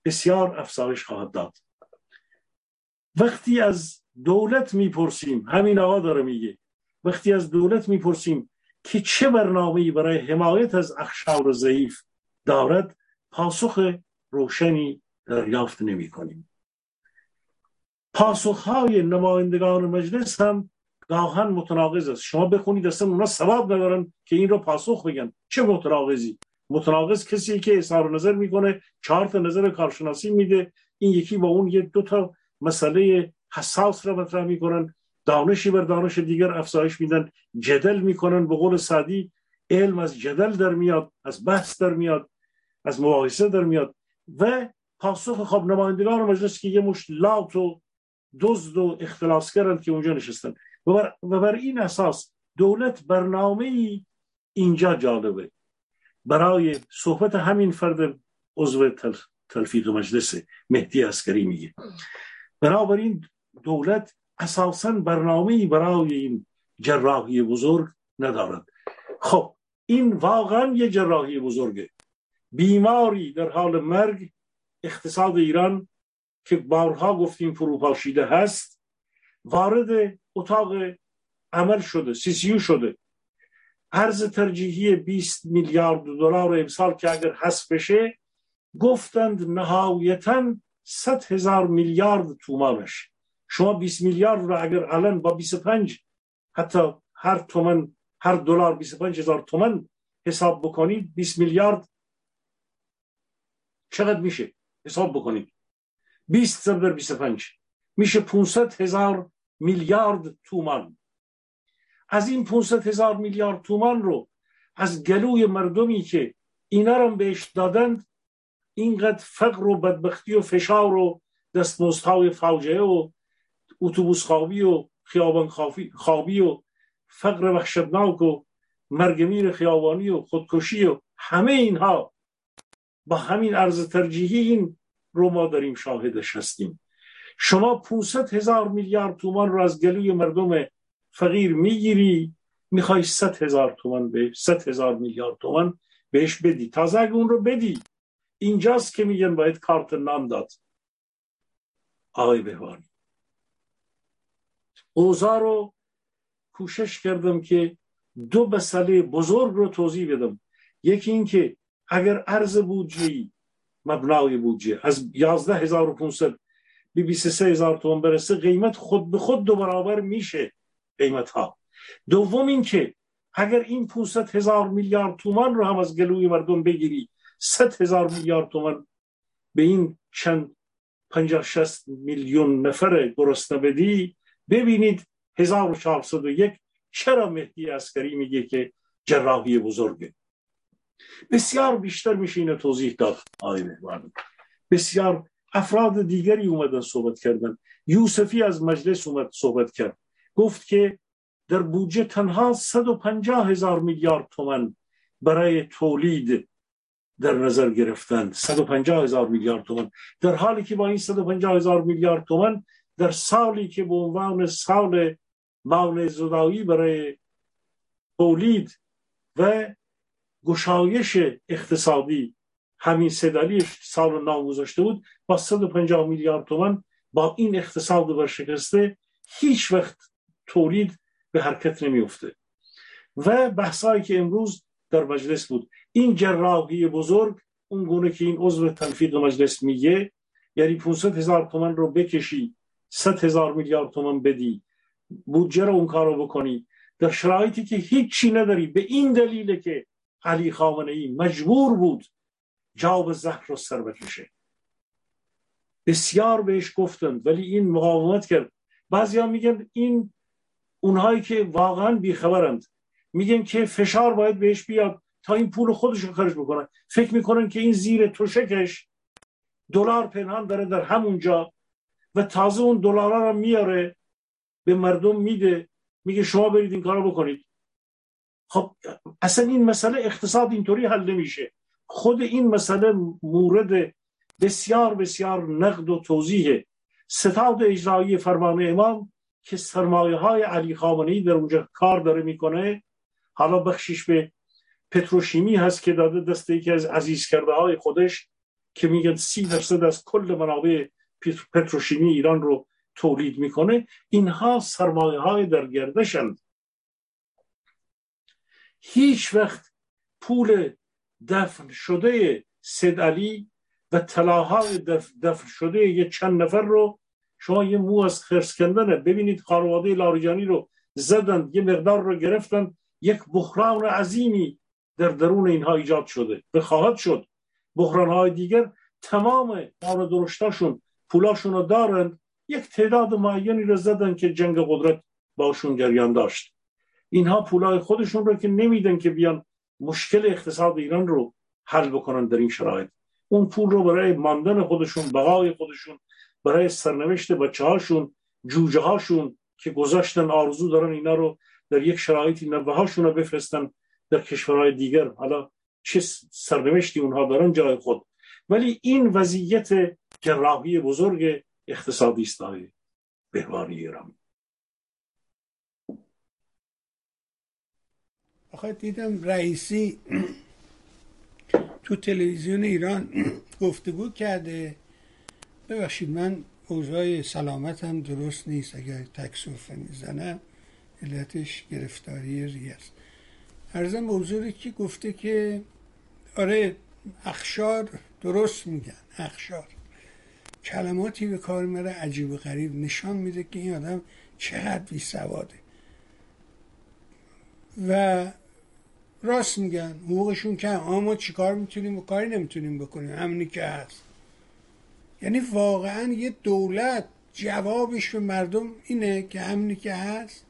بسیار افزایش خواهد داد. وقتی از دولت می‌پرسیم همین آقا داره میگه وقتی از دولت می‌پرسیم که چه برنامه‌ای برای حمایت از اخشار ضعیف دارد پاسخ روشنی دریافت نمی کنیم پاسخهای نمایندگان مجلس هم گاهن متناقض است. شما بخونید اصلا اونا ثواب ندارن که این رو پاسخ بگن. چه متناقضی؟ متناقض کسی که اظهار نظر می‌کنه چهار تا نظر کارشناسی میده. این یکی با اون یه دو تا مسئله حساس را مطرح می‌کنن. دانشی بر دانش دیگر افزایش میدن. جدل می‌کنن. به قول سعدی علم از جدل در میاد از بحث در میاد از مباحثه در میاد. و پاسخ خب نمایندگان مجلس که یه مش لات و دزد و اختلاسگرند که اونجا نشستن. و بر, و بر این اساس دولت برنامه ای اینجا جالبه. برای صحبت همین فرد عضو تلفیق مجلس مهدی اسکری میگه. بنابراین دولت اساسا برنامه برای این جراحی بزرگ ندارد. خب این واقعا یه جراحی بزرگه. بیماری در حال مرگ اقتصاد ایران که بارها گفتیم فروپاشیده هست وارد اتاق عمل شده سی شده. ارز ترجیحی 20 میلیارد دلار امسال که اگر حذف بشه گفتند نهایتا 100 هزار میلیارد تومانش شما 20 میلیارد رو اگر الان با 25 حتی هر تومن هر دلار 25 هزار تومن حساب بکنید 20 میلیارد چقدر میشه حساب بکنید؟ 20 ضرب 25 میشه 500 هزار میلیارد تومان. از این 500 هزار میلیارد تومان رو از گلوی مردمی که اینا رو بهش دادند اینقدر فقر و بدبختی و فشار و دستمزدهای فاجعه و اتوبوس خوابی و خیابان خوابی و فقر وحشتناک و مرگمیر خیابانی و خودکشی و همه اینها. با همین ارز ترجیحی این رو ما داریم شاهدش هستیم. شما 500 هزار میلیارد تومان رو از گلوی مردم فقیر می‌گیری می‌خوای 100 هزار تومان به 100 هزار میلیارد تومان بهش بدی. تازه اگه اون رو بدی اینجاست که میگن باید کارت نام داد. آقای بهوانی. اوضاع رو کوشش کردم که دو مسئله بزرگ رو توضیح بدم. یکی این که اگر ارز بودجه مبنای بودجه از 11500 به 23 هزار تومان برسه قیمت خود به خود دو برابر میشه. قیمت ها دوم اینکه اگر این 500 هزار میلیارد تومان رو هم از گلوی مردم بگیری 100 هزار میلیارد تومان به این چند 50 60 میلیون نفر گرسنه بدی ببینید 1401 چرا مهدی اسکری میگه که جراحی بزرگه. بسیار بیشتر میشه اینو توضیح داد آقای بسیار افراد دیگری اومدن صحبت کردن. یوسفی از مجلس اومد صحبت کرد. گفت که در بودجه تنها 150 هزار میلیارد تومن برای تولید در نظر گرفتن 150 هزار میلیارد تومن در حالی که با این 150 هزار میلیارد تومن در سالی که به عنوان سال مال زدایی برای تولید و گشایش اقتصادی همین سدالی سال نام گذاشته بود با 150 میلیارد تومن با این اقتصاد ورشکسته هیچ وقت تولید به حرکت نمیفته و بحثایی که امروز در مجلس بود. این جراحی بزرگ اون گونه که این عضو تنفیق مجلس میگه یعنی 500 هزار تومن رو بکشی 100 هزار میلیارد تومن بدی بودجه رو اون کارو بکنی. در شرایطی که هیچی نداری به این دلیل که علی خامنه ای مجبور بود جواب زهر رو سر بکشه. بسیار بهش گفتند ولی این مقاومت کرد. بعضی میگن این اونهایی که واقعا بیخبرند. میگن که فشار باید بهش بیاد تا این پول خودش رو خرج بکنن. فکر می‌کنن که این زیر توشکش دلار پنهان داره در همونجا و تازه اون دلارا رو میاره به مردم میده. میگه شما برید این کارو بکنید. خب اصلا این مسئله اقتصاد اینطوری حل نمیشه. خود این مسئله مورد بسیار بسیار نقد و توضیح ستاد اجرایی فرمان امام که سرمایه های علی خامنه‌ای در اونجا کار داره می‌کنه. حالا بخشیش به پتروشیمی هست که داده دست یکی از عزیز کرده های خودش که میگن سی درصد از کل منابع پتروشیمی ایران رو تولید می‌کنه. اینها سرمایه های در گردشند هیچ وقت پول دفن شده سید علی و طلاهای دفن شده یه چند نفر رو شما یه مو از خرس کندنه. ببینید خانواده لاریجانی رو زدن یه مقدار رو گرفتن یک بحران عظیمی در درون اینها ایجاد شده. به خواهد شد. بحران های دیگر تمام دار درشتاشون پولاشون رو دارند یک تعداد معینی رو زدن که جنگ قدرت باشون جریان داشت. اینها پولای خودشون رو که نمیدن که بیان مشکل اقتصاد ایران رو حل بکنن در این شرایط. اون پول رو برای ماندن خودشون بقای خودشون برای سرنوشت بچه هاشون جوجه هاشون که گذاشتن آرزو دارن اینا رو در یک شرایطی نوه هاشون رو بفرستن در کشورهای دیگر. حالا چه سرنوشتی اونها دارن جای خود. ولی این وضعیت جراحی بزرگ اقتصادی است بهوانی ایران. آخه دیدم رئیسی تو تلویزیون ایران گفتگو کرده. ببخشید من اوضاع سلامتم درست نیست. اگر تکسوفه می‌زنم علتش گرفتاری ری است. ارزم موضوعی که گفته که آره اخشار درست میگن اخشار. کلماتی به کار میره عجیب و غریب نشان میده که این آدم چقدر بی سواده. و راست میگن حقوقشون کم اما ما چیکار می‌تونیم و کاری نمی‌تونیم بکنیم؟ همینی که هست. یعنی واقعا یه دولت جوابش به مردم اینه که همینی که هست.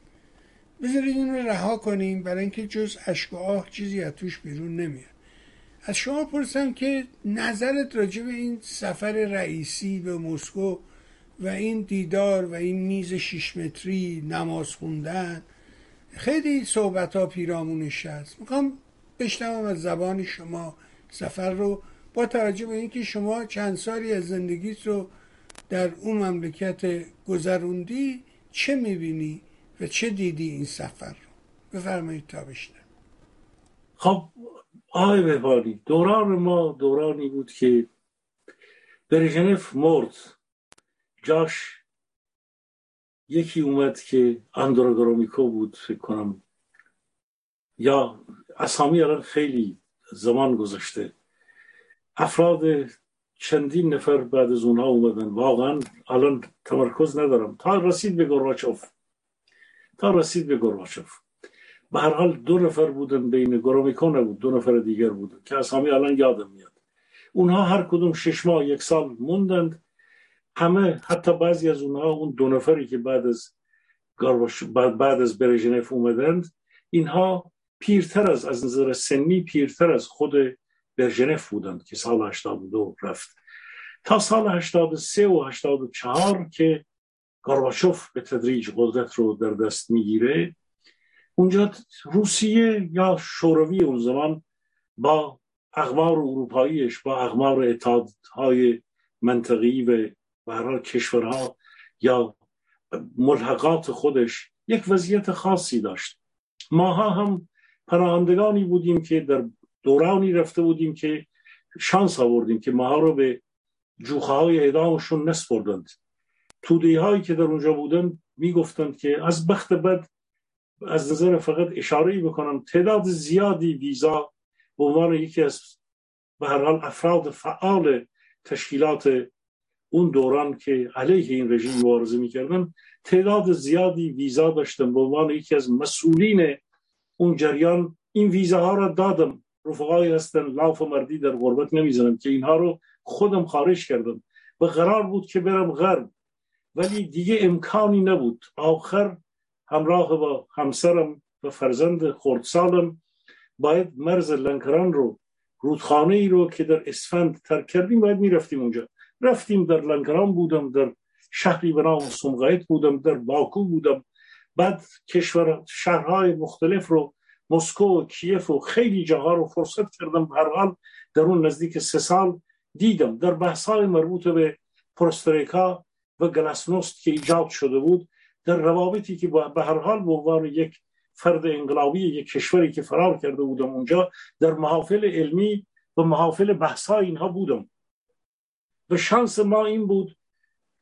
بذارید این رو رها کنیم برای اینکه جز اشک و آه چیزی از توش بیرون نمیاد. از شما پرسم که نظرت راجع به این سفر رئیسی به مسکو و این دیدار و این میز شیش متری نماز خوندن خیلی صحبت ها پیرامونش هست. می‌خوام بشنوم از زبان شما سفر رو با توجه به اینکه شما چند سالی از زندگیت رو در اون مملکت گذروندی چه می‌بینی و چه دیدی این سفر رو؟ بفرمایید تا بشنم خب آقای بهبانی دوران ما دورانی بود که برژنف مرد. جاش یکی اومد که اندروگرامیکو بود فکر کنم. یا اسامی الان خیلی زمان گذاشته افراد چندین نفر بعد از اونها اومدن. واقعا الان تمرکز ندارم. تا رسید به گرواچوف تا رسید به گرواچوف به هر حال دو نفر بودن بین گرومیکو نبود. دو نفر دیگر بودن که اسامی الان یادم میاد. اونها هر کدوم شش ماه یک سال موندند. همه حتی بعضی از اونها اون دو نفری که بعد از بعد, بعد از برژنف اومدند اینها پیرتر از از نظر سنی پیرتر از خود برژنف بودند که سال 82 رفت. تا سال 83 و 84 که گارباچوف به تدریج قدرت رو در دست می‌گیره اونجا روسیه یا شوروی اون زمان با اقمار اروپاییش با اقمار اتحادهای منطقی و برای کشورها یا ملحقات خودش یک وضعیت خاصی داشت. ماها هم پناهندگانی بودیم که در دورانی رفته بودیم که شانس آوردیم که ماها رو به جوخه های اعدامشون نسپردند توده هایی که در اونجا بودند می‌گفتند که از بخت بد از نظر فقط اشاره بکنم تعداد زیادی ویزا به عنوان یکی از به هر حال افراد فعال تشکیلات اون دوران که علیه این رژیم مبارزه می‌کردن تعداد زیادی ویزا داشتم به عنوان یکی از مسئولین اون جریان این ویزاها را دادم. رفقایی هستن لاف مردی در غربت نمی‌زنم که اینها رو خودم خارج کردم. و قرار بود که برم غرب. ولی دیگه امکانی نبود. آخر همراه با همسرم و فرزند خردسالم باید مرز لنکران رو رودخانه ای رو که در اسفند ترک کردیم باید می‌رفتیم اونجا. رفتیم در لنکران بودم در شهری به نام سمغایت بودم در باکو بودم. بعد کشور شهرهای مختلف رو مسکو و کیف و خیلی جاها رو فرصت کردم. هر حال در اون نزدیک سه سال دیدم. در بحث های مربوط به پرستریکا و گلاسنوست که ایجاد شده بود در روابطی که به هر حال به عنوان یک فرد انقلابی یک کشوری که فرار کرده بودم اونجا در محافل علمی و محافل بحث اینها بودم. و شانس ما این بود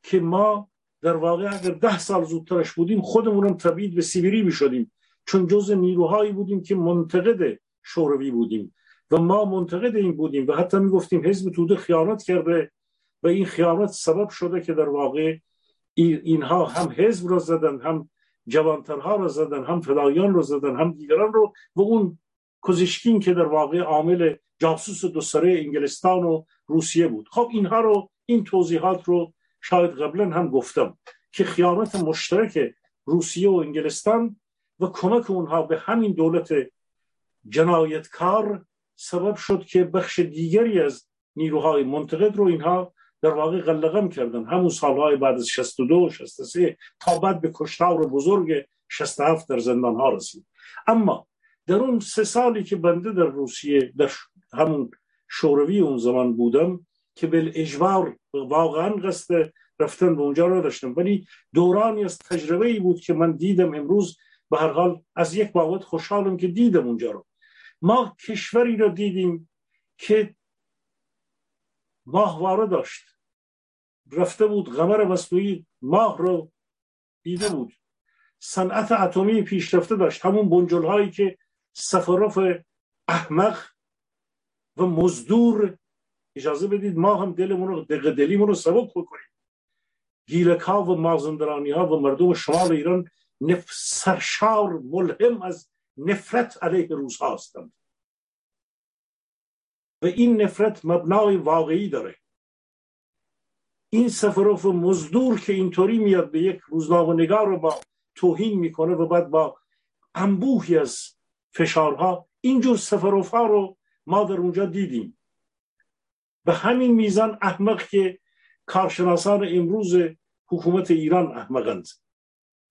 که ما در واقع اگر ده سال زودترش بودیم خودمونم تبعید به سیبری می شدیم چون جز نیروهایی بودیم که منتقد شوروی بودیم و ما منتقد این بودیم و حتی می گفتیم حزب توده خیانت کرده و این خیانت سبب شده که در واقع اینها هم حزب رو زدن هم جوانترها رو زدن هم فدایان رو زدن هم دیگران رو و اون کوزیشکین که در واقع عامل جاسوس دو سره انگلستان و روسیه بود. خب اینها رو این توضیحات رو شاید قبلا هم گفتم که خیانت مشترک روسیه و انگلستان و کمک اونها به همین دولت جنایتکار سبب شد که بخش دیگری از نیروهای منتقد رو اینها در واقع غلقم کردن. همون سالهای بعد از 62 63 تا بعد به کشتار بزرگ 67 در زندان ها رسید. اما در اون سه سالی که بنده در روسیه در همون شوروی اون زمان بودم که به اجبار واقعا قصد رفتن به اونجا رو داشتم ولی دورانی از تجربه ای بود که من دیدم امروز به هر حال از یک بابت خوشحالم که دیدم اونجا رو. ما کشوری رو دیدیم که ماهواره داشت. رفته بود غمر مصنوعی ماه رو دیده بود. صنعت اتمی پیشرفته داشت. همون بنجل هایی که سفروف احمق و مزدور اجازه بدید ما هم دلمون رو دقیق دلیمون رو سبک بکنیم. گیلک ها و مازندرانی ها و مردم شمال ایران نف... سرشار ملهم از نفرت علیه روس هستند و این نفرت مبنای واقعی داره. این سفروف مزدور که اینطوری میاد به یک روزنامه نگار رو با توهین می‌کنه و بعد با انبوهی از فشارها اینجور سفروف ها رو ما در اونجا دیدیم. به همین میزان احمق که کارشناسان امروز حکومت ایران احمقند.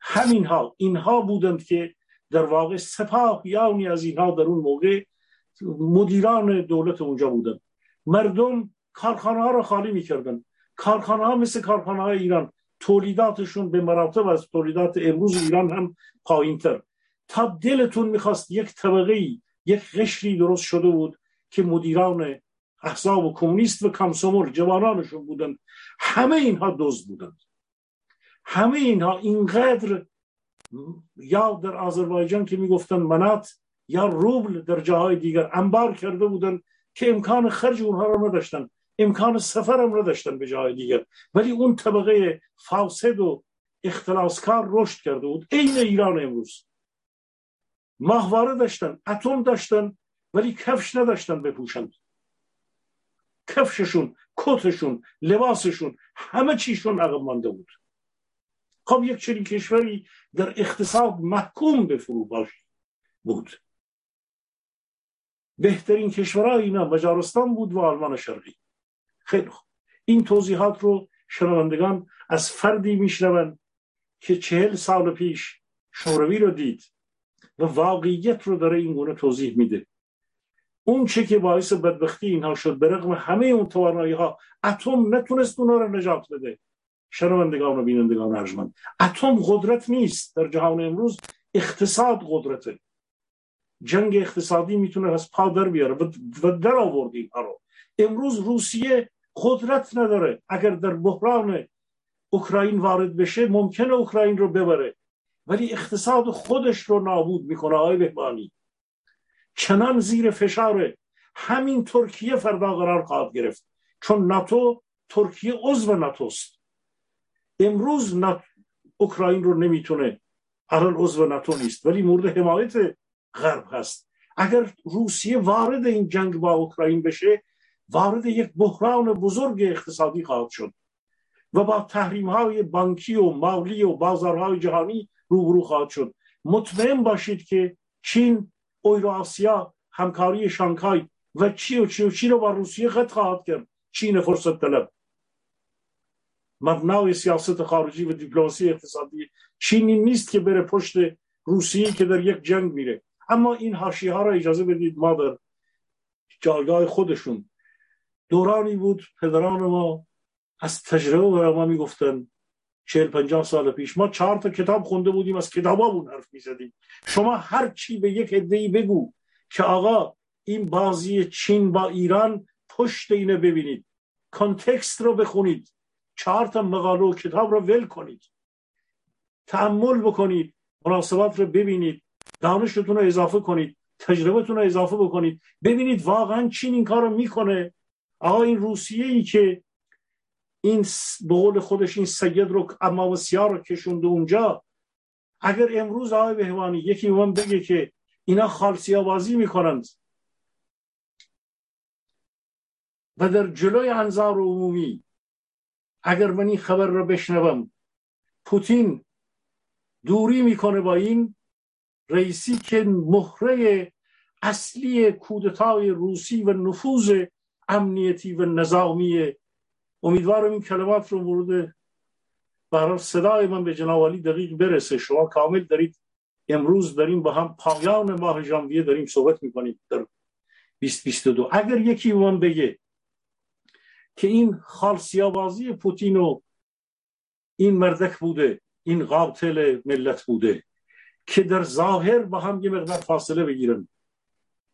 همینها اینها بودند که در واقع سپاه یعنی از اینها در اون موقع مدیران دولت اونجا بودند. مردم کارخانه ها رو خالی می‌کردن. کارخانه ها مثل کارخانه های ایران تولیداتشون به مراتب از تولیدات امروز ایران هم پایین تر تا دلتون می‌خواست یک طبقه ای یک قشری درست شده بود که مدیران احزاب و کمونیست و کمسومر جوانانشون بودند همه اینها دزد بودند. همه اینها اینقدر یا در آذربایجان که می‌گفتن منات یا روبل در جاهای دیگر انبار کرده بودند که امکان خرج اونها را نداشتن امکان سفرم رو داشتن به جای دیگر. ولی اون طبقه فاسد و اختلاسکار رشد کرده بود. عین ایران امروز. ماهواره داشتن اتم داشتن ولی کفش نداشتن بپوشند کفششون کتشون لباسشون همه چیشون عقب مانده بود. خب یک چنین کشوری در اقتصاد محکوم به فرو بود. بهترین کشورهای اینا مجارستان بود و آلمان شرقی. خیلی خوب. این توضیحات رو شنوندگان از فردی میشنوند که چهل سال پیش شوروی رو دید و واقعیت رو داره این گونه توضیح میده. اون چه که باعث بدبختی اینها شد به همه اون توانایی ها اتم نتونست اونا رو نجات بده. شنوندگان و بینندگان ارجمند. اتم قدرت نیست. در جهان امروز اقتصاد قدرته. جنگ اقتصادی می‌تونه از پا در بیاره. و در آورد رو. امروز روسیه قدرت نداره. اگر در بحران اوکراین وارد بشه ممکنه اوکراین رو ببره. ولی اقتصاد خودش رو نابود می‌کنه آقای بهبانی. چنان زیر فشاره. همین ترکیه فردا قرار خواهد گرفت. چون ناتو ترکیه عضو ناتوست. امروز نات... اوکراین رو نمی‌تونه الان عضو ناتو نیست ولی مورد حمایت غرب هست. اگر روسیه وارد این جنگ با اوکراین بشه وارد یک بحران بزرگ اقتصادی خواهد شد و با تحریم های بانکی و مالی و بازارهای جهانی روبرو خواهد شد. مطمئن باشید که چین آسیا همکاری شانگهای و چی و چی و چی رو با روسیه قطع خواهد کرد. چین فرصت طلب. مبنای سیاست خارجی و دیپلماسی اقتصادی چینی نیست که بره پشت روسیه که در یک جنگ میره اما این حاشیه ها را اجازه بدید ما در جایگاه خودشون دورانی بود پدران ما از تجربه برای ما می‌گفتن چهل پنجاه سال پیش ما چهار تا کتاب خونده بودیم از کتابامون حرف می‌زدیم شما هر چی به یک عدهای بگو که آقا این بازی چین با ایران پشت اینه ببینید کانتکست رو بخونید چهار تا مقاله و کتاب رو ول کنید. تعمل بکنید مناسبات رو ببینید دانشتون رو اضافه کنید تجربتون رو اضافه بکنید. ببینید واقعا چین این کار رو می‌کنه. آقا این روسیه ای که این به قول خودش این سید رو امام سیاه رو کشونده اونجا اگر امروز آقای بهوانی یکی من بگه که اینا خالسیا بازی می‌کنند و در جلوی انظار عمومی اگر من این خبر رو بشنوم پوتین دوری می‌کنه با این رئیسی که مهره اصلی کودتای روسی و نفوذ امنیتی و نظامی. امیدوارم این کلمات رو مورد برای صدای من به جناب دقیق برسه. شما کامل دارید امروز داریم با هم پایان ماه ژانویه داریم صحبت می‌کنیم در 2022 اگر یکی من بگه که این خالسیابازی پوتین و این مردک بوده این قاتل ملت بوده که در ظاهر با هم یه مقدار فاصله بگیرن.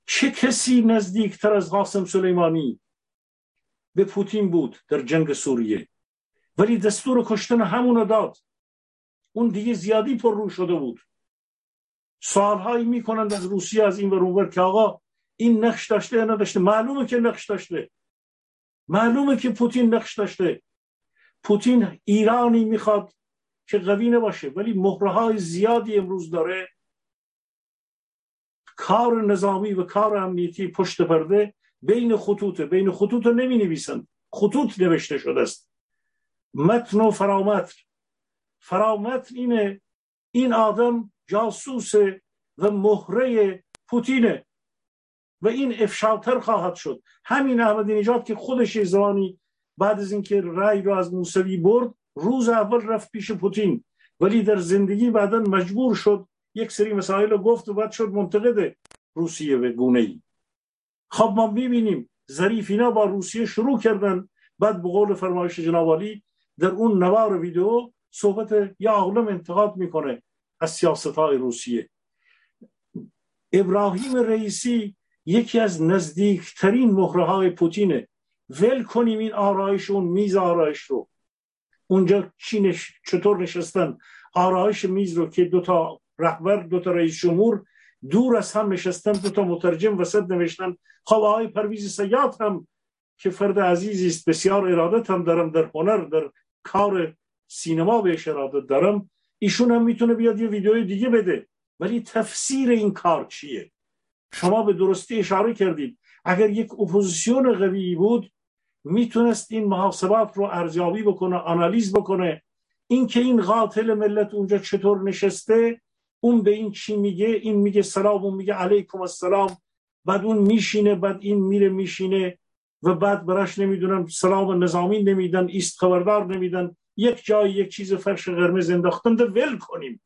چه کسی نزدیکتر از قاسم سلیمانی به پوتین بود در جنگ سوریه؟ ولی دستور کشتن همونو داد. اون دیگه زیادی پر رو شده بود. سالهایی می‌کنند از روسیه از این ورونور که آقا این نقش داشته یا نداشته؟ معلومه که نقش داشته. معلومه که پوتین نقش داشته. پوتین ایرانی می‌خواد که قوی نباشه ولی مهره های زیادی امروز داره. کار نظامی و کار امنیتی پشت پرده بین خطوط بین خطوط نمی نویسند خطوط نوشته شده است. متن و فرامتر. فرامتر اینه این آدم جاسوس و مهره پوتینه. و این افشالتر خواهد شد. همین احمدی نژاد که خودش زمانی بعد از اینکه رای رو از موسوی برد روز اول رفت پیش پوتین. ولی در زندگی بعدا مجبور شد یک سری مسائل رو گفت و بعد شد منتقد روسیه به گونه ای خب ما می‌بینیم ظریف اینا با روسیه شروع کردن. بعد به قول فرمایش جنابالی در اون نوار ویدیو صحبت یا عالم انتقاد می‌کنه از سیاست های روسیه. ابراهیم رئیسی یکی از نزدیکترین مهره های پوتینه ول کنیم این آرایش اون میز آرایش رو. اونجا چینش چطور نشستن؟ آرایش میز رو که دوتا رهبر دوتا رئیس جمهور دور از هم نشستن دو تا مترجم وسط نوشتن. خب آقای پرویز سیاد هم که فرد عزیزی است بسیار ارادت هم دارم در هنر در کار سینما بهش ارادت دارم. ایشون هم می‌تونه بیاد یه ویدیوی دیگه بده. ولی تفسیر این کار چیه؟ شما به درستی اشاره کردید. اگر یک اپوزیسیون قوی بود می‌تونست این محاسبات رو ارزیابی بکنه آنالیز بکنه. اینکه این قاتل ملت اونجا چطور نشسته اون به این چی میگه؟ این میگه سلام اون میگه علیکم السلام. بعد اون میشینه بعد این میره میشینه و بعد براش نمی‌دونم سلام نظامی نمیدن ایست خبردار نمیدن. یک جای یک چیز فرش قرمز انداختن ول کنیم.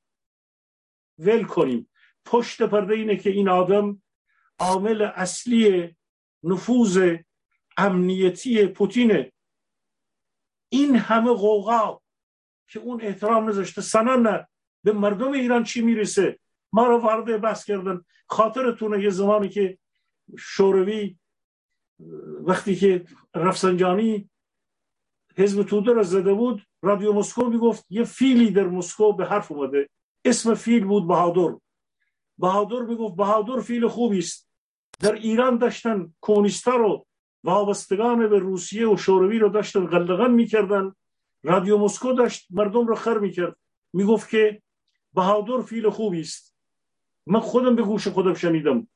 ول کنیم. پشت پرده اینه که این آدم عامل اصلی نفوذ امنیتی پوتینه این همه قوقا که اون احترام نذاشته سنن به مردم ایران چی می‌رسه؟ ما رو وارد بحث کردن. خاطرتونه یه زمانی که شوروی وقتی که رفسنجانی حزب توده را زده بود رادیو مسکو می‌گفت یه فیلی در مسکو به حرف اومده. اسم فیل بود بهادر. بهادر می‌گفت بهادر فیل خوبی است. در ایران داشتن کمونیستا رو وابستگان به روسیه و شوروی رو داشتن غلغن می‌کردن. رادیو مسکو داشت مردم رو خر می‌کرد. می‌گفت که بهادر فیل خوبی است. من خودم به گوش خودم شنیدم.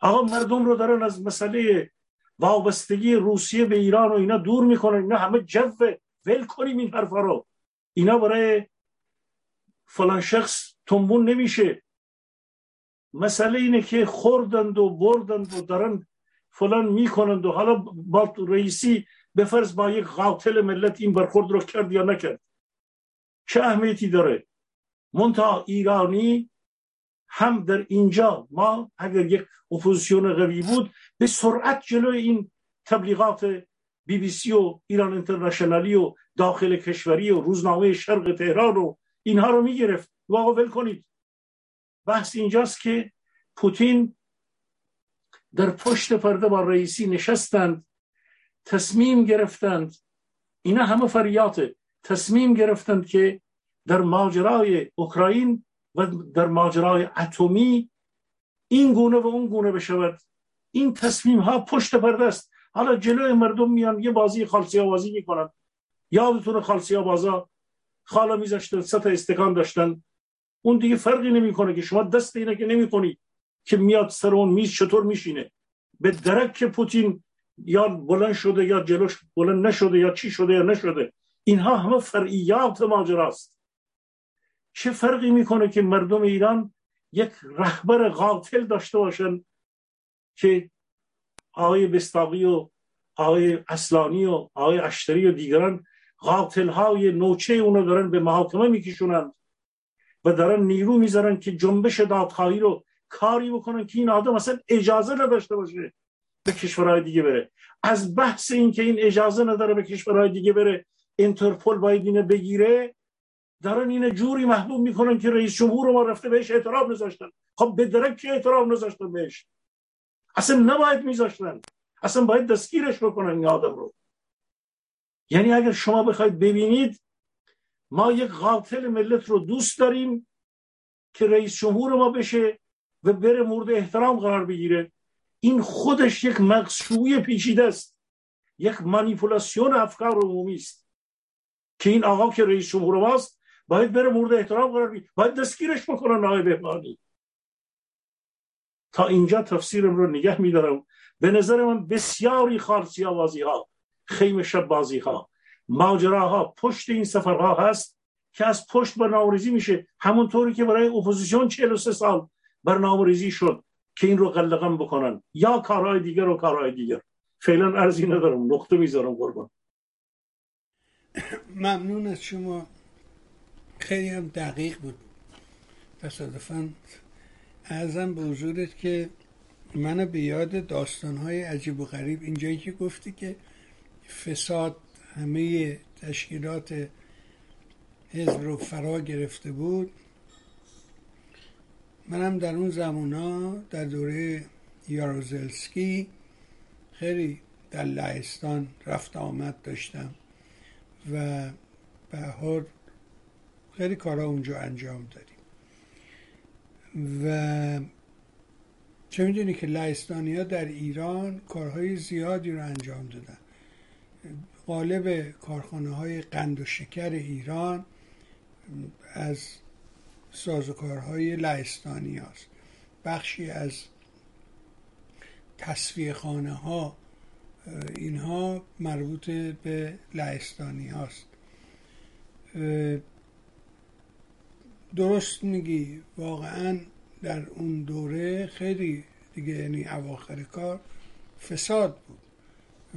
آقا مردم رو دارن از مسئله وابستگی روسیه به ایران و اینا دور می‌کنن. اینا همه جو ول کنیم این حرفا رو. اینا برای فلان شخص تنبون نمیشه. مسئله اینه که خوردند و بردند و دارن فلان می‌کنند و حالا با رئیسی به فرض با یک قاتل ملت این برخورد رو کرد یا نکرد؟ چه اهمیتی داره؟ منتها ایرانی هم در اینجا ما اگر یک اپوزیسیون قوی بود به سرعت جلوی این تبلیغات بی بی سی و ایران انترنشنالی و داخل کشوری و روزنامه شرق تهران و اینها رو می‌گرفت. واقع ول کنید. بحث اینجاست که پوتین در پشت پرده با رئیسی نشستند تصمیم گرفتند. اینا همه فریاته. تصمیم گرفتند که در ماجرای اوکراین و در ماجرای اتمی این گونه و اون گونه بشود. این تصمیم ها پشت پرده است. حالا جلوی مردم میان یه بازی خالسیا بازی می‌کنن. یادتون خالسیا بازا خالا میذاشتن سه استکان داشتن. اون دیگه فرقی نمی‌کنه که شما دست اینه که نمی‌کنی که میاد سر اون میز چطور میشینه. به درک پوتین یا بلند شده یا جلوش بلند نشده یا چی شده یا نشده اینها همه فرعیات ماجراست. چه فرقی می‌کنه که مردم ایران یک رهبر قاتل داشته باشن که آقای بستاقی و آقای اصلانی و آقای اشتری و دیگران قاتل های نوچه اونو دارن به محاکمه میکشونن؟ و دارن نیرو می‌ذارن که جنبش دادخواهی رو کاری بکنن که این آدم اصلا اجازه نداشته باشه به کشورهای دیگه بره. از بحث این که این اجازه نداره به کشورهای دیگه بره انترپول باید اینه بگیره دارن اینه جوری محبوب می‌کنن که رئیس جمهور ما رفته بهش اعتراف نذاشتن خب به درک که اعتراف نذاشتن بهش؟ اصلا نباید میذاشتن. اصلا باید دستگیرش بکنن این آدم رو. یعنی اگر شما بخواید ببینید ما یک قاتل ملت رو دوست داریم که رئیس جمهور ما بشه و بره مورد احترام قرار بگیره. این خودش یک مقصوی پیچیده است. یک مانیپولاسیون افکار عمومی است که این آقا که رئیس جمهور ماست باید بره مورد احترام قرار بگیره. باید دستگیرش بکنن آقای بهبانی تا اینجا تفسیرم رو نگه میدارم. به نظر من بسیاری خارسی بازی ها خیم شب بازی ها ماجراها پشت این سفرها هست که از پشت برنامه ریزی میشه. همونطوری که برای اپوزیسیون 43 سال برنامه ریزی شد که این رو قلع و قمع بکنن. یا کارهای دیگر و کارهای دیگر. فعلا عرضی ندارم. نقطه می‌ذارم قربان. ممنون از شما. خیلی هم دقیق بود. تصادفا عرضم به حضورت که منو به یاد داستانهای عجیب و غریب اینجایی که گفتی که فساد همه تشکیلات حزب رو فرا گرفته بود. منم در اون زمان ها در دوره یاروزلسکی خیلی در لهستان رفت آمد داشتم و به هر خیلی کارا اونجا انجام دادیم. و چه می‌دونی که لهستانی در ایران کارهای زیادی رو انجام دادن. غالب کارخانه های قند و شکر ایران از سازوکارهای لهستانی هاست. بخشی از تصفیه خانه ها اینها مربوط به لهستانی هاست. درست میگی واقعا در اون دوره خیلی دیگه یعنی اواخر کار فساد بود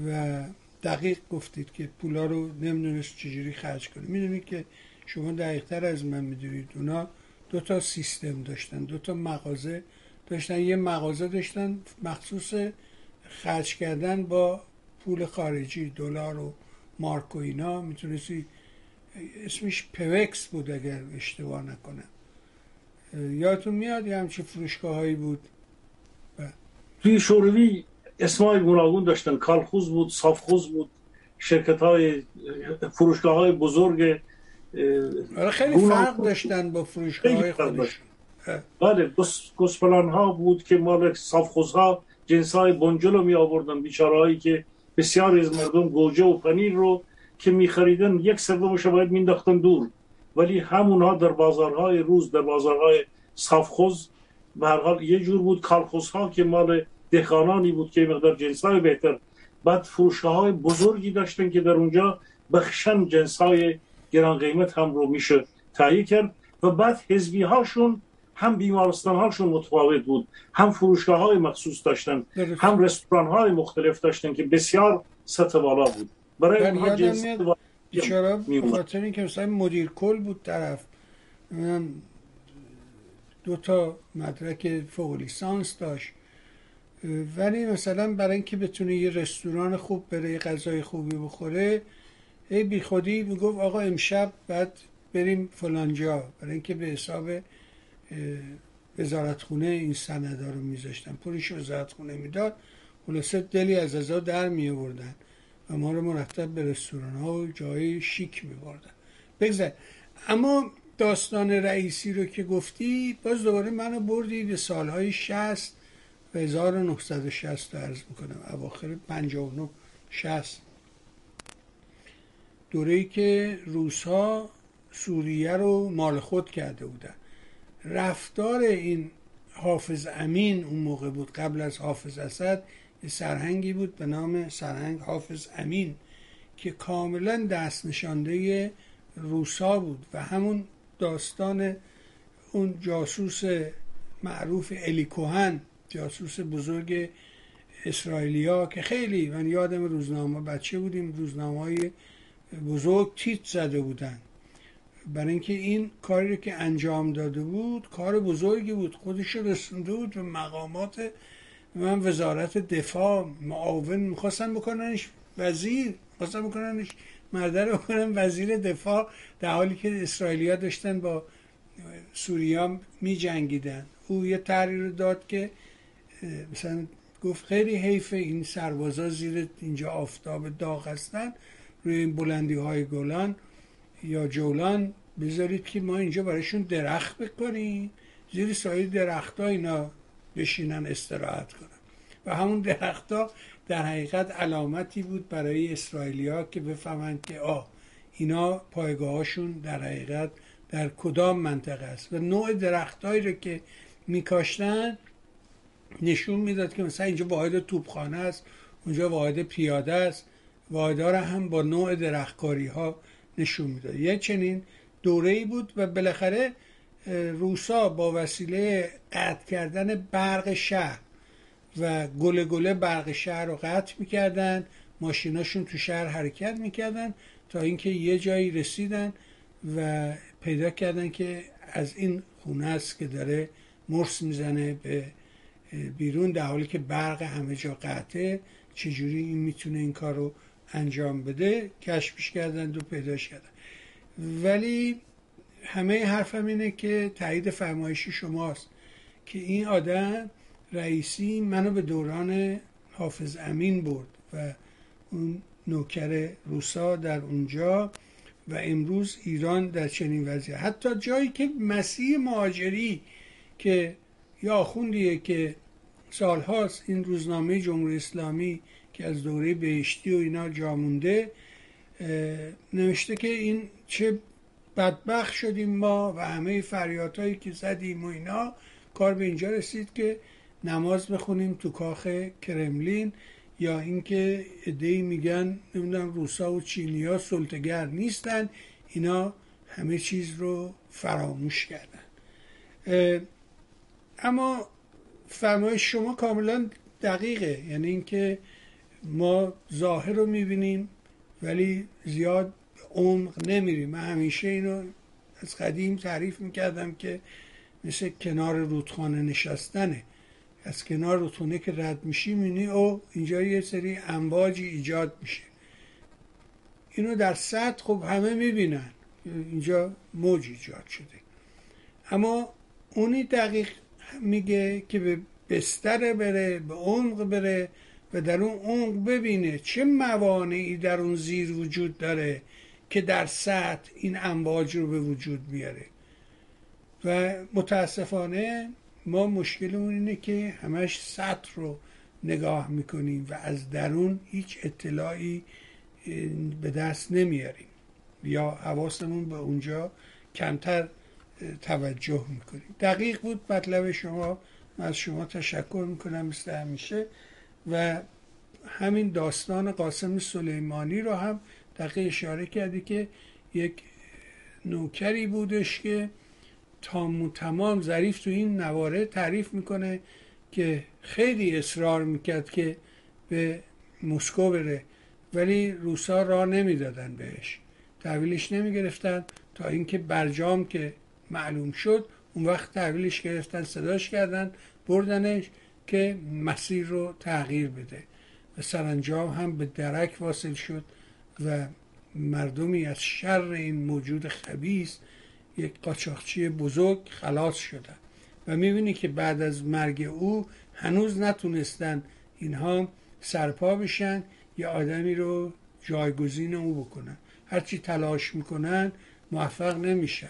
و دقیق گفتید که پولا رو نمی‌دونست چجوری خرج کنه. می‌دونید که شما دقیقتر از من می‌دونید اونا دو تا سیستم داشتن دو تا مغازه داشتن. یه مغازه داشتن مخصوص خرج کردن با پول خارجی دلار و مارک و اینا. می‌تونستی اسمش پوکس بود اگر اشتباه نکنم. یادتون میاد یه همچه فروشگاه هایی بود؟ توی شوروی اسمای گوناگون داشتن. کالخوز بود صافخوز بود شرکت های فروشگاه های بزرگ آره خیلی فرق داشتن با فروشگاه های خودشون بله گسپلان ها بود که مال صافخوز ها جنس های بنجل رو می آوردن بیچاره هایی که بسیاری از مردم گوجه و پنیر رو که می خریدن یک سومش باید مینداختن دور. ولی همونها در بازارهای روز در بازارهای صافخوز به هر حال یه جور بود کالخوز ها که مال دهقانانی بود که مقدار جنس های بهتر. بعد فروشگاه های بزرگی داشتن که در اونجا بخشن جنس های گران قیمت هم رو میشه تهیه کرد و بعد حزبی هاشون هم بیمارستان هاشون متفاوت بود. هم فروشگاه های مخصوص داشتن هم رستوران های مختلف داشتن که بسیار سطح بالا بود. برای اونها جنس بیچاره خاطر اینکه مثلا مدیر کل بود طرف دو تا مدرک فوق لیسانس داشت. ولی مثلا برای اینکه بتونه یه رستوران خوب بره یه غذای خوبی بخوره ای بی خودی می‌گفت آقا امشب بعد بریم فلانجا. برای اینکه به حساب وزارتخونه این سنده رو میذاشتن. پولش وزارتخونه می‌داد. خلاصه دلی از ازا در می آوردن و ما رو مرتب به رستوران ها و جای شیک می بردن بگذار. اما داستان رئیسی رو که گفتی باز دوباره منو بردی به سالهای 60 و 1960 عرض می‌کنم. اواخر 59 60 دوره ای که روس ها سوریه رو مال خود کرده بودن. رفتار این حافظ امین اون موقع بود. قبل از حافظ اسد یه سرهنگی بود به نام سرهنگ حافظ امین که کاملا دست نشانده روسا بود و همون داستان اون جاسوس معروف الی کوهن جاسوس بزرگ اسرائیلیا که خیلی من یادم روزنامه بچه بودیم روزنامه های بزرگ تیت زده بودن. برای اینکه این کاری رو که انجام داده بود کار بزرگی بود. خودش رسونده بود به مقامات من وزارت دفاع. معاون می‌خواستن بکننش وزیر می‌خواستن بکننش مرده رو وزیر دفاع. در حالی که اسرائیلیا داشتن با سوریا می جنگیدن او یه تحریر داد که مثلا گفت خیلی حیف این سربازا زیر اینجا آفتاب داغ هستن. روی این بلندی های گلان یا جولان بذارید که ما اینجا برایشون درخت بکنیم. زیر سایه درخت ها اینا بشینن استراحت کنن. و همون درخت ها در حقیقت علامتی بود برای اسرائیلیا که بفهمند که آه اینا پایگاهاشون در حقیقت در کدام منطقه است. و نوع درختهایی رو که میکاشتن نشون می‌داد که مثلا اینجا واحد توپخانه است اونجا واحد پیاده است. واحدها هم با نوع درختکاری ها نشون می‌داد. یه چنین دوره ای بود و بالاخره روسا با وسیله قطع کردن برق شهر و گله گله برق شهر رو قطع می‌کردن. ماشیناشون تو شهر حرکت می‌کردن تا اینکه یه جایی رسیدن و پیدا کردن که از این خونه است که داره مرس می‌زنه به بیرون در حالی که برق همه جا قطعه چجوری این می‌تونه این کار رو انجام بده؟ کشفش کردن و پیداش کردن ولی همه حرفم اینه که تایید فرمایشی شماست که این آدم رئیسی منو به دوران حافظ امین برد و اون نوکر روسا در اونجا و امروز ایران در چنین وضعیت. حتی جایی که مسیح مهاجری که یا آخوندیه که سالهاست این روزنامه جمهوری اسلامی که از دوره بهشتی و اینا جامونده نوشته که این چه بدبخ شدیم ما و همه فریادهایی که زدیم و اینا. کار به اینجا رسید که نماز بخونیم تو کاخ کرملین یا اینکه ادهی میگن نمی‌دونم روسا و چینیا سلطگر نیستن. اینا همه چیز رو فراموش کردن. اما فرمایش شما کاملا دقیقه. یعنی اینکه ما ظاهر رو می‌بینیم ولی زیاد عمق نمیریم. من همیشه اینو از قدیم تعریف می‌کردم که مثل کنار رودخانه نشستنه. از کنار رودخانه که رد میشی می‌بینی او اینجا یه سری امواجی ایجاد میشه. اینو در سطح خب همه می‌بینن. اینجا موج ایجاد شده. اما اونی دقیق میگه که به بستر بره به عمق بره و در اون عمق ببینه چه موانعی در اون زیر وجود داره که در سطح این امواج رو به وجود میاره و متاسفانه ما مشکلمون اینه که همش سطح رو نگاه می‌کنیم و از درون هیچ اطلاعی به دست نمیاریم. یا حواسمون به اونجا کمتر توجه می‌کنیم دقیق بود مطلب شما. من از شما تشکر می‌کنم مثل همیشه. و همین داستان قاسم سلیمانی رو هم دقیق اشاره کردی که یک نوکری بودش که تام تمام ظریف تو این نواره تعریف می‌کنه که خیلی اصرار می‌کرد که به مسکو بره. ولی روسا را نمی‌دادن بهش. تحویلش نمی‌گرفتن تا اینکه برجام که معلوم شد. اون وقت تحویلش گرفتن صداش کردن بردنش که مسیر رو تغییر بده. و سرانجام هم به درک واصل شد و مردمی از شر این موجود خبیس یک قاچاقچی بزرگ خلاص شدن. و می‌بینی که بعد از مرگ او هنوز نتونستن اینها سرپا بشن یا آدمی رو جایگزین او بکنن. هرچی تلاش می‌کنن موفق نمیشن.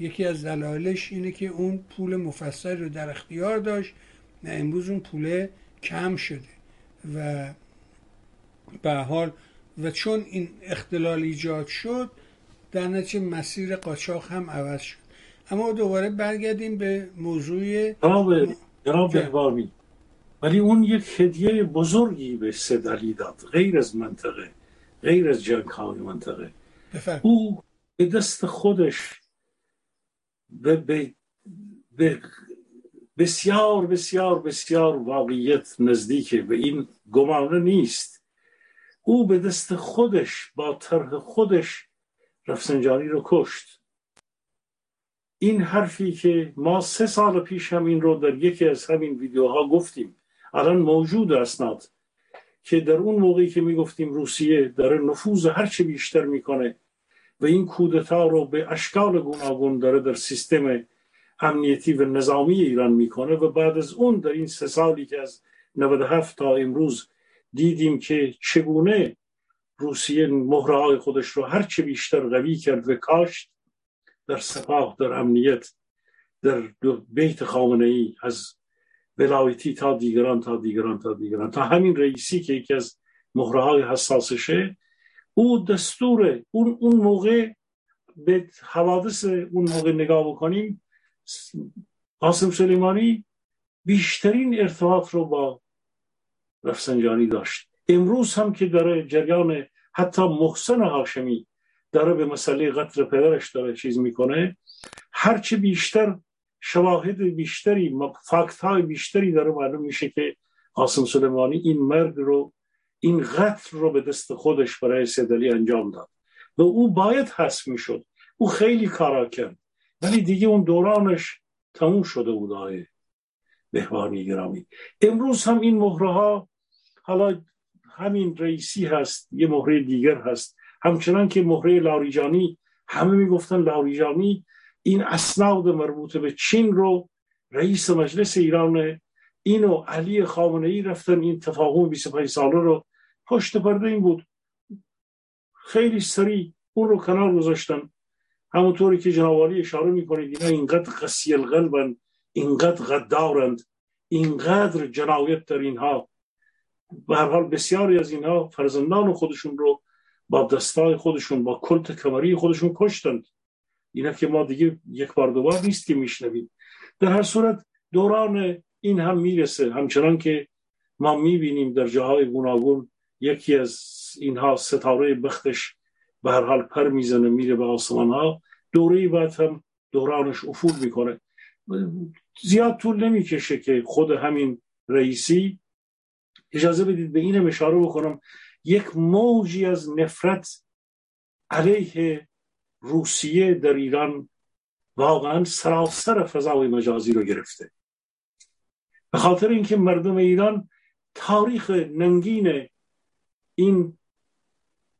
یکی از دلایلش اینه که اون پول مفصل رو در اختیار داشت و امروز اون پول کم شده و به حال و چون این اختلال ایجاد شد در نتیجه مسیر قاچاق هم عوض شد. اما دوباره برگردیم به موضوع جناب جناب ولی اون یک هدیه بزرگی به سدلی داد غیر از منطقه غیر از جنگ های منطقه. بفرم. او به دست خودش بسیار بسیار بسیار واقعیت نزدیکه و این گمانه نیست. او به دست خودش با طرح خودش رفسنجانی رو کشت. این حرفی که ما سه سال پیش هم این رو در یکی از همین ویدیوها گفتیم. الان موجود اسناد که در اون موقعی که می‌گفتیم روسیه داره نفوذ هرچه بیشتر می‌کنه و این کودتا رو به اشکال گوناگون داره در سیستم امنیتی و نظامی ایران می‌کنه و بعد از اون در این سه سالی که از 97 تا امروز دیدیم که چگونه روسیه مهره های خودش رو هرچه بیشتر قوی کرد و کاشت در سپاه در امنیت در بیت خامنه ای از ولایتی تا دیگران تا دیگران تا دیگران. تا همین رئیسی که یکی از مهره های حساسشه او دستور اون, اون موقع به حوادث اون موقع نگاه بکنیم قاسم سلیمانی بیشترین ارتباط رو با رفسنجانی داشت. امروز هم که داره جریان حتی محسن هاشمی داره به مسئله قتل پدرش داره چیز می‌کنه هرچی بیشتر شواهد بیشتری فاکت های بیشتری داره معلوم میشه که قاسم سلیمانی این مرگ رو این قتل رو به دست خودش برای سیدلی انجام داد. و او باید حس می‌شد. او خیلی کارا کرد. ولی دیگه اون دورانش تموم شده بود آقای بهبانی گرامی. امروز هم این مهره ها حالا همین رئیسی هست یه مهره دیگر هست. همچنان که مهره لاریجانی همه می‌گفتن لاریجانی این اسناد مربوط به چین رو رئیس مجلس ایران اینو علی خامنه ای رفتن این تفاهم 25 ساله رو پشت پرده این بود. خیلی سریع اون رو کنار گذاشتن. همونطوری که جناب اشاره می‌کنید اینا اینقدر قسی القلبن اینقدر غدارند اینقدر جنایت در اینها. به هر حال بسیاری از اینها فرزندان خودشون رو با دستای خودشون با کلت کمری خودشون کشتند. اینا که ما دیگه یک بار دوبار نیست که میشنویم. در هر صورت دوران این هم می‌رسه. همچنان که ما می‌بینیم در جاهای گوناگون یکی از اینها ستاره بختش به هر حال پر می‌زنه میره به آسمان ها دوره بعد هم دورانش افول می‌کنه. زیاد طول نمی‌کشه که خود همین رئیسی اجازه بدید به اینم اشاره بکنم. یک موجی از نفرت علیه روسیه در ایران واقعا سراسر فضای مجازی رو گرفته. به خاطر اینکه مردم ایران تاریخ ننگین این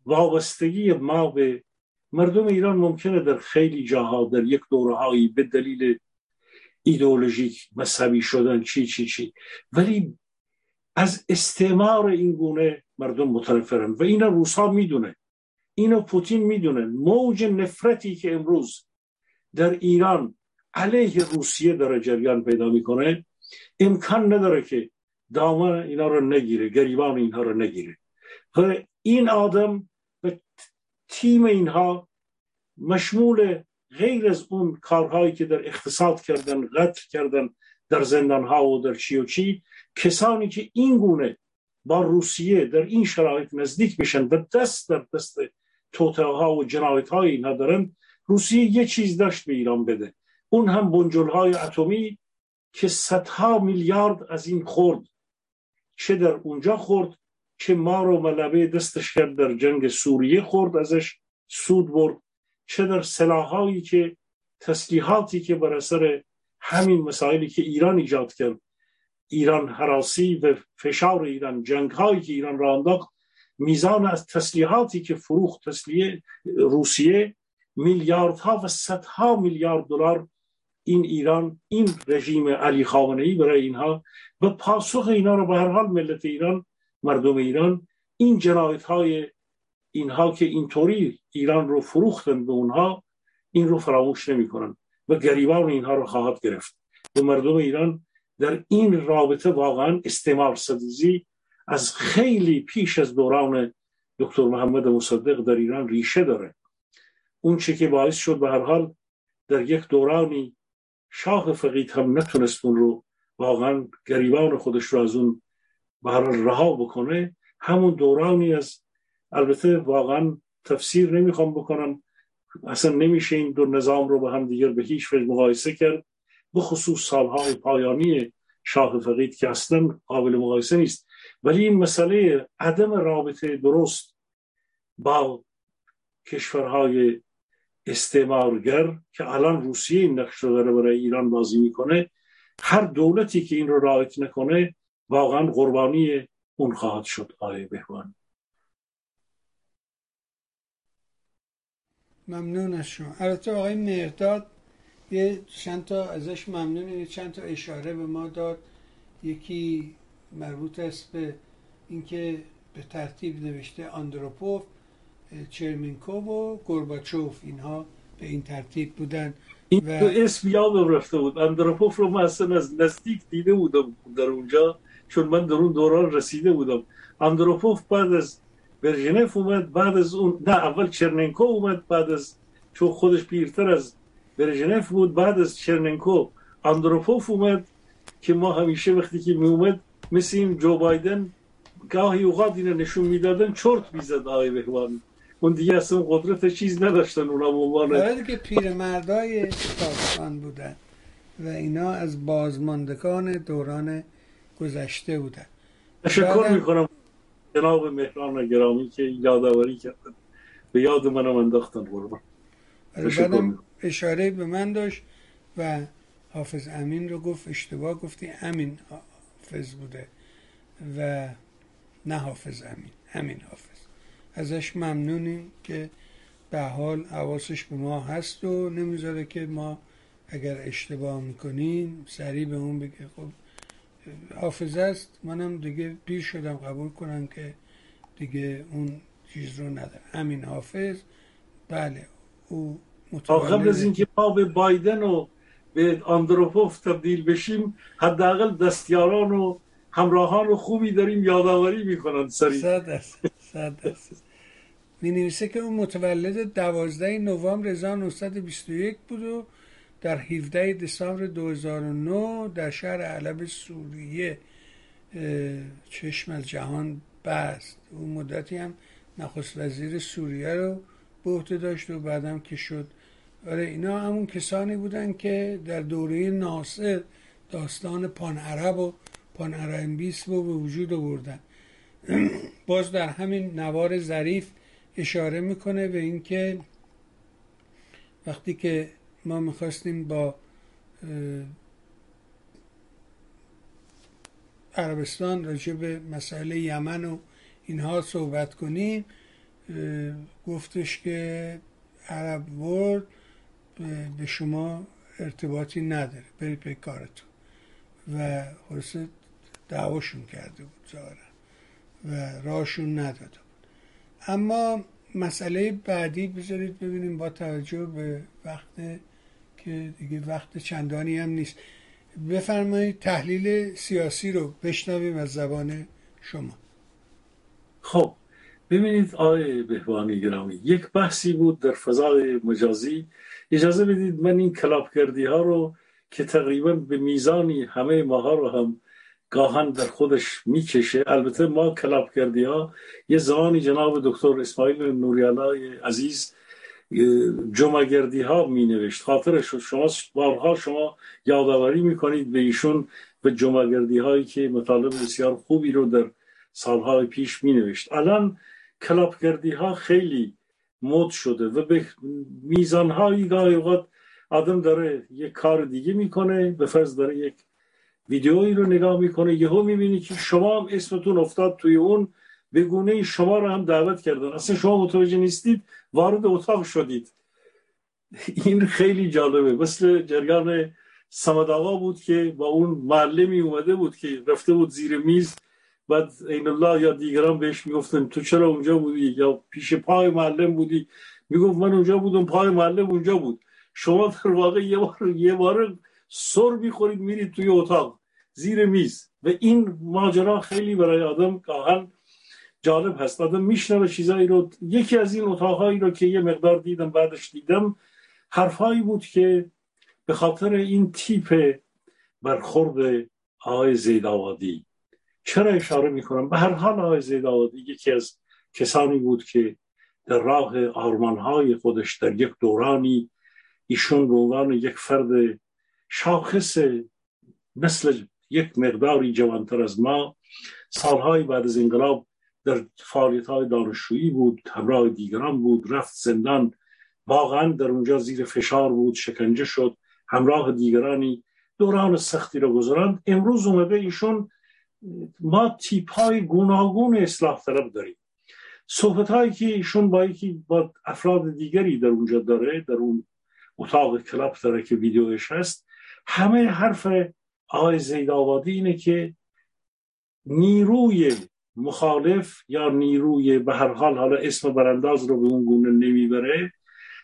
وابستگی ما به مردم ایران ممکنه در خیلی جاها در یک دوره به دلیل ایدئولوژیک مذهبی شدن چی چی چی. ولی از استعمار این گونه مردم متنفرن و اینا روسا می‌دونه. اینو پوتین می‌دونه. موج نفرتی که امروز در ایران علیه روسیه داره جریان پیدا می‌کنه امکان نداره که دامن اینا رو نگیره گریبان اینها رو نگیره. این آدم و تیم اینها مشمول غیر از اون کارهایی که در اقتصاد کردن قتل کردن در زندان ها و در چی و چی کسانی که این گونه با روسیه در این شرایط نزدیک میشن و دست در دست توته ها و جنایت های اینا دارن روسیه یه چیز داشت به ایران بده. اون هم بنجل های اتمی که صدها میلیارد از این خورد چه در اونجا خورد چه ما رو ملبه دستش کرد در جنگ سوریه خورد ازش سود برد چه در سلاحایی که تسلیحاتی که بر اثر همین مسائلی که ایران ایجاد کرد. ایران حراسی و فشار ایران جنگ هایی که ایران را انداخت میزان از تسلیحاتی که فروخت تسلیه روسیه میلیاردها و صدها میلیارد دلار این ایران این رژیم علی خامنه ای برای اینها و پاسخ اینا رو به هر حال ملت ایران مردم ایران این جنایت های اینها که اینطوری ایران رو فروختن به اونها این رو فراموش نمی‌کنن و گریبان اینها رو خواهد گرفت. و مردم ایران در این رابطه واقعا استعمار ستیزی از خیلی پیش از دوران دکتر محمد مصدق در ایران ریشه داره. اون چه که باعث شد به هر حال در یک دورانی شاه فقید هم نتونست اون رو واقعا گریبان خودش رو از اون به رها بکنه همون دورانی از البته واقعا تفسیر نمی‌خوام بکنم. اصلا نمیشه این دو نظام رو به هم دیگر به هیچ وجه مقایسه کرد به خصوص سالهای پایانی شاه فقید که اصلا قابل مقایسه نیست. ولی این مسئله عدم رابطه درست با کشورهای استعمارگر که الان روسیه این نقش رو داره برای ایران بازی می‌کنه هر دولتی که این رو رعایت نکنه واقعا قربانی اون خواهد شد آقای بهوان ممنون از شما. البته آقای مرداد یه چند تا ازش ممنون چند تا اشاره به ما داد. یکی مربوط است به اینکه به ترتیب نوشته آندروپوف چرمینکو و گورباچوف. اینها به این ترتیب بودن این و... اسم یادم رفته بود. اندروپوف رو من اصلا از نزدیک دیده بودم در اونجا. چون من در اون دوران رسیده بودم. اندروپوف بعد از برژنف اومد بعد از اون نه اول چرننکو اومد بعد از چون خودش پیرتر از برژنف بود بعد از چرننکو اندروپوف اومد که ما همیشه وقتی که می اومد مثل این جو بایدن گاهی اوقات اینو نشون می‌دادن چرت می‌زد آقای بهوان. اون دیگه اصلا قدرت چیز نداشتن اونا به عنوان آره که پیرمردای پاکستان بودن و اینا از بازماندگان دوران گذشته بودن. تشکر می‌کنم جناب مهران گرامی که یادآوری کردن. به یاد منم انداختن قربان. بعدم اشاره به من داشت و حافظ امین رو گفت اشتباه گفتی امین حافظ بوده و نه حافظ امین همین حافظ. ازش ممنونیم که به حال حواسش به ما هست و نمی‌ذاره که ما اگر اشتباه می‌کنیم سریع به اون بگه. خب حافظه است. منم دیگه پیر شدم قبول کنم که دیگه اون چیز رو نداره همین حافظ. بله او قبل از اینکه ما به بایدن و به آندروپوف تبدیل بشیم حداقل دستیاران و همراهان خوبی داریم یادآوری می‌کنن سری صد صد می نویسه که اون متولد دوازده نوامبر 1921 بود و در 17 دسامبر 2009 در شهر علب سوریه چشم از جهان بست. اون مدتی هم نخست وزیر سوریه رو به عهده داشت و بعدم که شد. آره اینا همون کسانی بودن که در دوره ناصر داستان پان عرب و پان عربیس رو به وجود آوردن. باز در همین نوار ظریف اشاره می‌کنه به اینکه وقتی که ما می‌خواستیم با عربستان راجع به مسئله یمن و اینها صحبت کنیم. گفتش که عرب ورد به شما ارتباطی نداره. برید به کارتون. و خلاصه دعواشون کرده بود ظاهرا. و راهشون نداده بود. اما مسئله بعدی بذارید ببینیم با توجه به وقت که دیگه وقت چندانی هم نیست. بفرمایید تحلیل سیاسی رو بشنویم از زبان شما. خب ببینید آقای بهبانی گرامی یک بحثی بود در فضای مجازی. اجازه بدید من این کلاب کردی ها رو که تقریبا به میزانی همه ماها رو هم گاهن در خودش می‌کشه. البته ما کلاب کردی ها یه زمانی جناب دکتر اسماعیل نوریالای عزیز جمعگردی ها می نوشت خاطرش شما بارها شما یادآوری می‌کنید به ایشون به جمعگردی هایی که مطالب بسیار خوبی رو در سالهای پیش می نوشت الان کلاپگردی ها خیلی مد شده و به میزان هایی گاهی اوقات آدم داره یک کار دیگه می‌کنه به فرض داره یک ویدیویی رو نگاه می‌کنه. یهو می‌بینی که شما هم اسمتون افتاد توی اون به گونه شما رو هم دعوت کردن. اصلا شما متوجه نیستید وارد اتاق شدید. این خیلی جالبه. مثل جریان سمد بود که با اون معلمی اومده بود که رفته بود زیر میز. بعد این الله یا دیگران بهش می‌گفتن تو چرا اونجا بودی؟ یا پیش پای معلم بودی؟ می‌گفت من اونجا بودم پای معلم اونجا بود. شما در واقع یه بار یه بار سر می‌خورید میرید توی اتاق زیر میز. و این ماجرا خیلی برای آدم گاهن جالب هست. آدم میشنوه چیزایی رو. یکی از این اتاقهایی رو که یه مقدار دیدم بعدش دیدم حرفهایی بود که به خاطر این تیپ برخورد آقای زیدآبادی. چرا اشاره می‌کنم؟ به هر حال آقای زیدآبادی یکی از کسانی بود که در راه آرمانهای خودش در یک دورانی ایشون به عنوان یک فرد شاخص مثل یک مقداری جوانتر از ما سالهای بعد از انقلاب در فعالیت های دانشجویی بود همراه دیگران بود رفت زندان. واقعا در اونجا زیر فشار بود شکنجه شد. همراه دیگرانی دوران سختی رو گذراند. امروز اومده ایشون ما تیپ های گوناگون اصلاح طلب داریم. صحبت هایی که ایشون با یکی با افراد دیگری در اونجا داره در اون اتاق کلاب داره که ویدیوش هست همه حرف آقای زید آبادی اینه که نیروی مخالف یا نیروی به هر حال حالا اسم برانداز رو به اون گونه نمی‌بره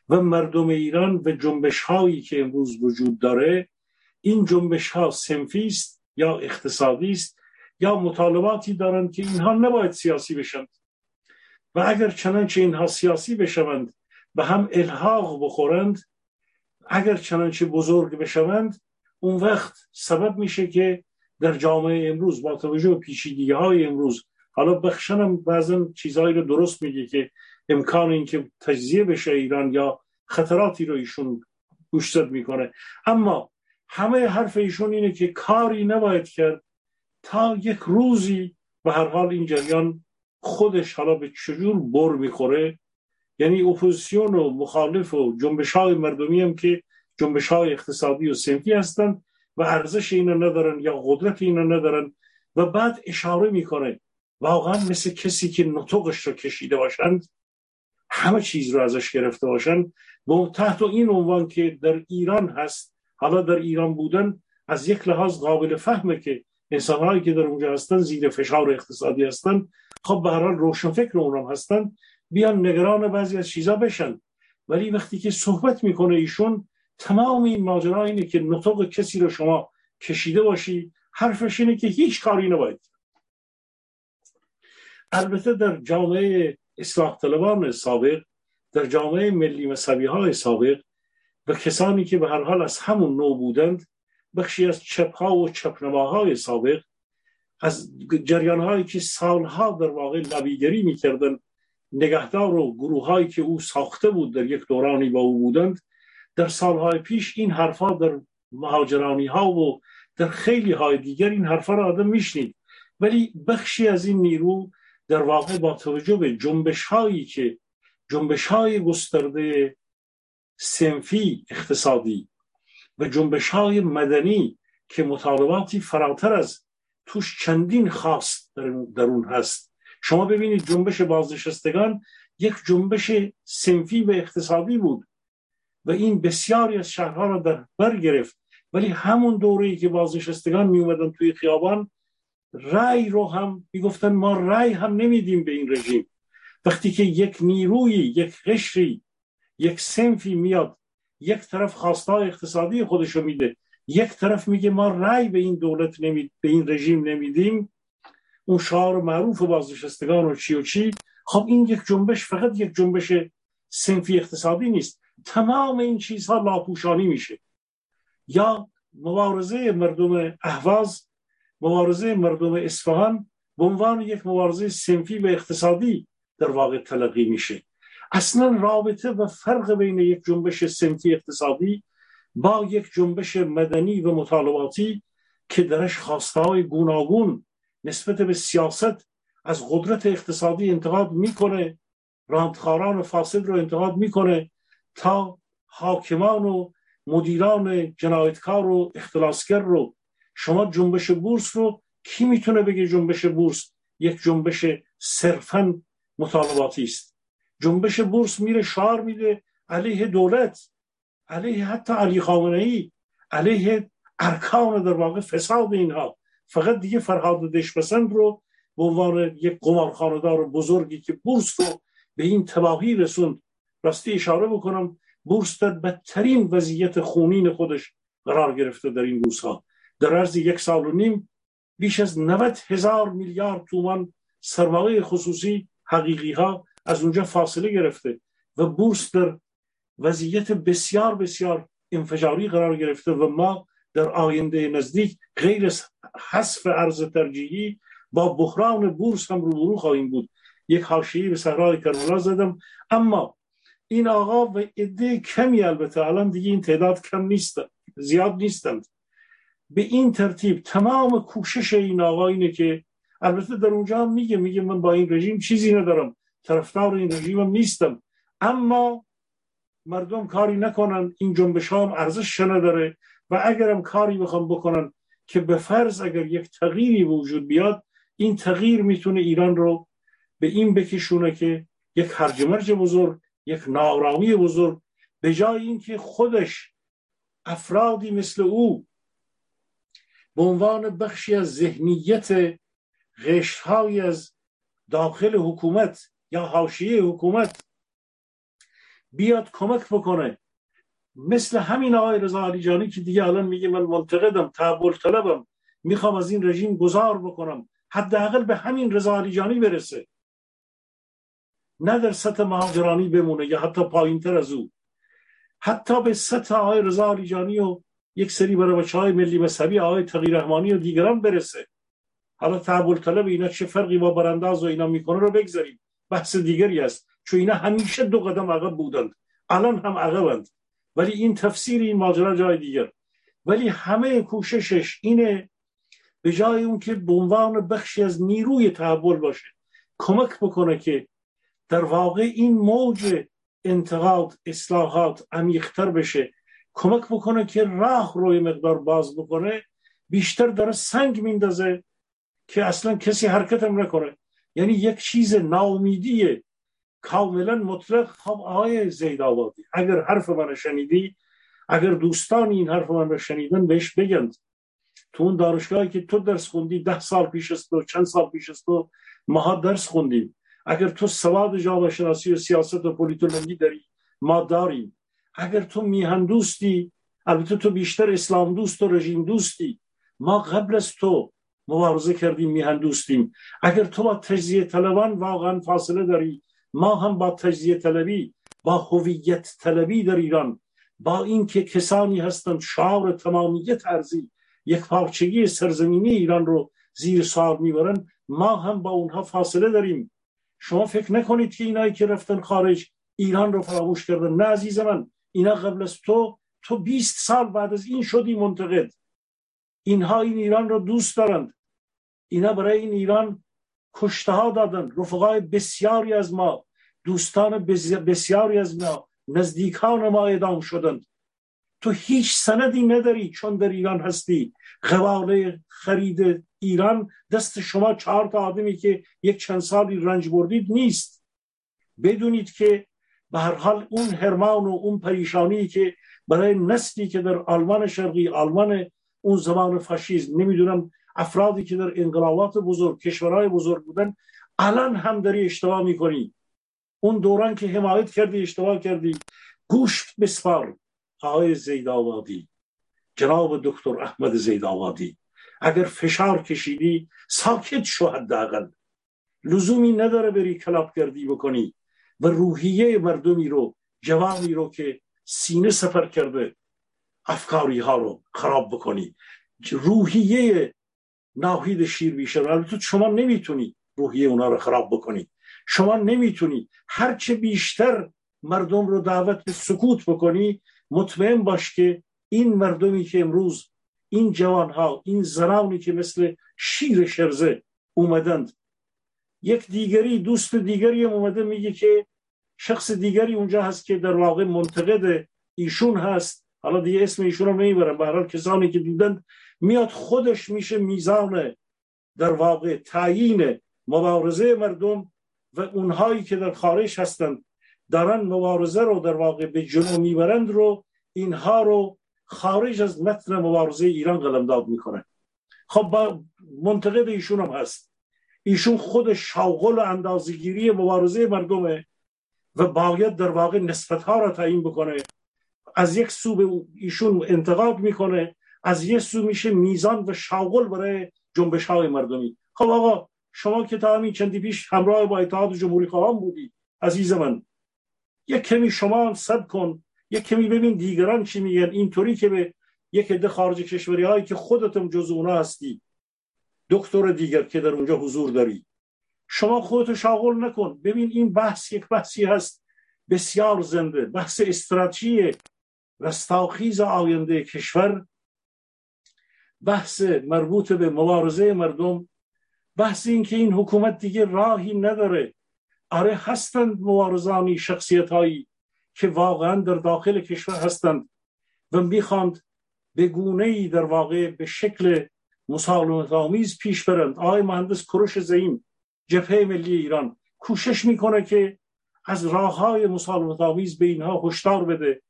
و مردم ایران و جنبش هایی که امروز وجود داره این جنبش ها سنفی است یا اقتصادی است یا مطالباتی دارند که اینها نباید سیاسی بشند و اگر چنانچه اینها سیاسی بشوند و هم الحاق بخورند اگر چنانچه بزرگ بشوند اون وقت سبب میشه که در جامعه امروز با توجه به پیچیدگی های امروز حالا بخشنم بعضا چیزهایی رو درست میگه که امکان اینکه تجزیه بشه ایران یا خطراتی رو ایشون گوشزد می‌کنه. اما همه حرف ایشون اینه که کاری نباید کرد تا یک روزی به هر حال این جریان خودش حالا به چجور بر می‌خوره. یعنی اپوزیسیون و مخالف و جنبش های مردمی هم که جنبش های اقتصادی و سنفی هستند و ارزش اینو ندارن یا قدرت اینو ندارن و بعد اشاره می‌کنه واقعا مثل کسی که نطقش رو کشیده باشند همه چیز رو ازش گرفته باشند و تحت این عنوان که در ایران هست حالا در ایران بودن از یک لحاظ قابل فهمه که انسانهایی که در اونجا هستن زیر فشار اقتصادی هستن. خب به هر حال روشن فکر اونم هستن. بیان نگران بعضی از چیزا بشن. ولی وقتی که صحبت می‌کنه ایشون تمام این ماجرا اینه که نطق کسی رو شما کشیده باشی. حرفش اینه که هیچ کاری نباید البته در جامعه اصلاح طلبان سابق در جامعه ملی مذهبی های سابق و کسانی که به هر حال از همون نوع بودند بخشی از چپها و چپنماهای سابق از جریان هایی که سالها در واقع لبیگری می‌کردن نگهدار و گروه هایی که او ساخته بود در یک دورانی با او بودند در سالهای پیش این حرفها در مهاجرانی ها و در خیلی های دیگر این حرفها را آدم میشنید. ولی بخشی از این نیرو در واقع با توجه به جنبش هایی که جنبش های گسترده سنفی اقتصادی و جنبش های مدنی که مطالباتی فراتر از توش چندین خواست در اون هست. شما ببینید جنبش بازنشستگان یک جنبش سنفی و اقتصادی بود و این بسیاری از شهرها را در بر گرفت. ولی همون دوره‌ای که بازنشستگان می اومدن توی خیابان رأی رو هم می‌گفتن ما رأی هم نمیدیم به این رژیم. وقتی که یک نیروی یک قشری یک سنفی میاد یک طرف خواستای اقتصادی خودشو میده یک طرف میگه ما رأی به این دولت نمید به این رژیم نمیدیم اون شعار معروف بازنشستگان و چی و چی. خب این یک جنبش فقط یک جنبش سنفی اقتصادی نیست. تمام این چیزها لاپوشانی میشه. یا مبارزه مردم اهواز مبارزه مردم اصفهان به عنوان یک مبارزه سنفی و اقتصادی در واقع تلقی میشه. اصلا رابطه و فرق بین یک جنبش سنفی اقتصادی با یک جنبش مدنی و مطالباتی که درش خواسته های گوناگون نسبت به سیاست از قدرت اقتصادی انتقاد می‌کنه راندخاران فاسد رو انتقاد می‌کنه تا حاکمان و مدیران جنایتکار و اختلاسگر رو شما جنبش بورس رو کی می‌تونه بگه جنبش بورس یک جنبش صرفا مطالباتی است؟ جنبش بورس میره شعار میده علیه دولت علیه حتی علی خامنه ای علیه ارکان در واقع فساد اینها. فقط دیگه فرهاد دشپسند رو به عنوان یک قمارخانهدار بزرگی که بورس رو به این تباهی رسوند راستی اشاره بکنم بورس در بدترین وضعیت خونین خودش قرار گرفته در این روزها. در عرض یک سال و نیم بیش از 90 هزار میلیارد تومان سرمایه خصوصی حقیقی ها از اونجا فاصله گرفته و بورس در وضعیت بسیار بسیار انفجاری قرار گرفته و ما در آینده نزدیک غیر حذف ارز ترجیحی با بحران بورس هم روبرو خواهیم بود. یک حاشیه به صحرای کربلا زدم. اما این آقا و عده کمی البته الان دیگه این تعداد کم نیست زیاد نیستند. به این ترتیب تمام کوشش این آقا اینه که البته در اونجا هم میگه میگه من با این رژیم چیزی ندارم طرفدار این رژیم هم نیستم. اما مردم کاری نکنن این جنبش هم ارزش نداره و اگرم کاری بخوام بکنن که به فرض اگر یک تغییری وجود بیاد این تغییر می‌تونه ایران رو به این بکشونه که یک هرج بزرگ یک نارامی بزرگ به جای اینکه خودش افرادی مثل او به عنوان بخشی از ذهنیت غشتهایی از داخل حکومت یا حاشیه حکومت بیاد کمک بکنه. مثل همین آقای رضا علی که دیگه الان میگه من منتقدم تحول طلبم می‌خوام از این رژیم گذار بکنم. حداقل به همین رضا علی برسه. نه در سطح مهاجرانی بمونه یا حتی پایین تر از او. حتی به سطح آقای رضا علی و یک سری بچه های ملی مذهبی آقای تغییر رحمانی و دیگران برسه. حالا تحول طلب اینا چه فرقی با برانداز و اینا می‌کنه رو بگذاریم. بحث دیگری است. چون اینا همیشه دو قدم عقب بودند. الان هم عقبند. ولی این تفسیر این ماجرا جای دیگر. ولی همه کوششش اینه به جای اون که به عنوان بخشی از نیروی تحول باشه کمک بکنه که در واقع این موج انتقاد اصلاحات عمیقتر بشه. کمک بکنه که راه روی مقدار باز بکنه بیشتر داره سنگ میندازه که اصلا کسی حرکت هم نکنه. یعنی یک چیز ناامیدیه. کاملا مطلق خب آقای زید آبادی. اگر حرف من شنیدی اگر دوستان این حرف من رو شنیدن بهش بگند. تو اون دانشگاهی که تو درس خوندی ده سال پیش است و چند سال پیش است و ماها درس خوندیم. اگر تو سواد جامعه شناسی و سیاست و پولیتولوژی داری ما داریم. اگر تو میهن دوستی البته تو بیشتر اسلام دوست و رژیم دوستی. ما قبل از تو مبارزه کردیم میهن دوستیم. اگر تو با تجزیه طلبان واقعا فاصله داری ما هم با تجزیه طلبی با هویت طلبی در ایران با اینکه کسانی هستند شعار تمامیت ارزی یک پارچگی سرزمینی ایران رو زیر سوال می‌برن ما هم با اونها فاصله داریم. شما فکر نکنید که اینایی که رفتن خارج ایران رو فراموش کردن. نه عزیز من اینا قبل از تو تو 20 سال بعد از این شدی منتقد. اینها این ایران رو دوست دارند. اینا برای این ایران کشته ها دادن رفقای بسیاری از ما دوستان بسیاری از ما نزدیکان ما اعدام شدند. تو هیچ سندی نداری چون در ایران هستی. قواله خرید ایران دست شما چهار تا آدمی که یک چند سالی رنج بردید نیست. بدونید که به هر حال اون هرمان و اون پریشانی که برای نسلی که در آلمان شرقی آلمان اون زمان فاشیسم نمی‌دونم افرادی که در انقلابات بزرگ کشورهای بزرگ بودن الان هم داری اشتباه می‌کنی. اون دوران که حمایت کردی اشتباه کردی. گوشت بسپار. آقای زیدآبادی. جناب دکتر احمد زیدآبادی. اگر فشار کشیدی ساکت شو حداقل. لزومی نداره بری کلاب کردی بکنی. و روحیه مردمی رو جوانی رو که سینه سفر کرده افکاری ها رو خراب بکنی. روحیه ناهید شیر بیشتر البته شما نمی‌تونی روحیه اونا رو خراب بکنی. شما نمی‌تونی هرچه بیشتر مردم رو دعوت به سکوت بکنی مطمئن باش که این مردمی که امروز این جوان ها این زنانی که مثل شیر شرزه اومدند یک دیگری دوست دیگری هم اومده میگه که شخص دیگری اونجا هست که در واقع منتقد ایشون هست. حالا دیگه اسم ایشون رو نمی‌برم. به هر کسانی که دیدن میاد خودش میشه میزان در واقع تعیین مبارزه مردم و اونهایی که در خارج هستند دارن مبارزه رو در واقع به جلو می‌برند رو اینها رو خارج از متن مبارزه ایران قلمداد می‌کنه خب منتقد ایشون هم هست. ایشون خود شاغل و اندازگیری مبارزه مردمه و باید در واقع نسبت ها را تعیین بکنه. از یک سو به ایشون انتقاد می‌کنه از یک سو میشه میزان و شاغل برای جنبش های مردمی. خب آقا شما که تا همین چندی پیش همراه با اتحاد جمهوری خواهان بودی عزیز من یک کمی شما سب کن. یک کمی ببین دیگران چی میگن. اینطوری که به یک عده خارج کشوری هایی که خودتم جز اونا هستی. دکتر دیگر که در اونجا حضور داری. شما خودتو شاغل نکن. ببین این بحث یک بحثی هست. بسیار زنده. بحث استراتژی رستاخیز آینده کشور. بحث مربوط به مبارزه مردم. بحث این که این حکومت دیگه راهی نداره. آره هستند مبارزانی شخصیت هایی که واقعا در داخل کشور هستند و می‌خواند به گونه ای در واقع به شکل مسالمت آمیز پیش برند آقای مهندس کروش زعیم جبهه ملی ایران کوشش می‌کنه که از راه های مسالمت آمیز به اینها هشدار بده.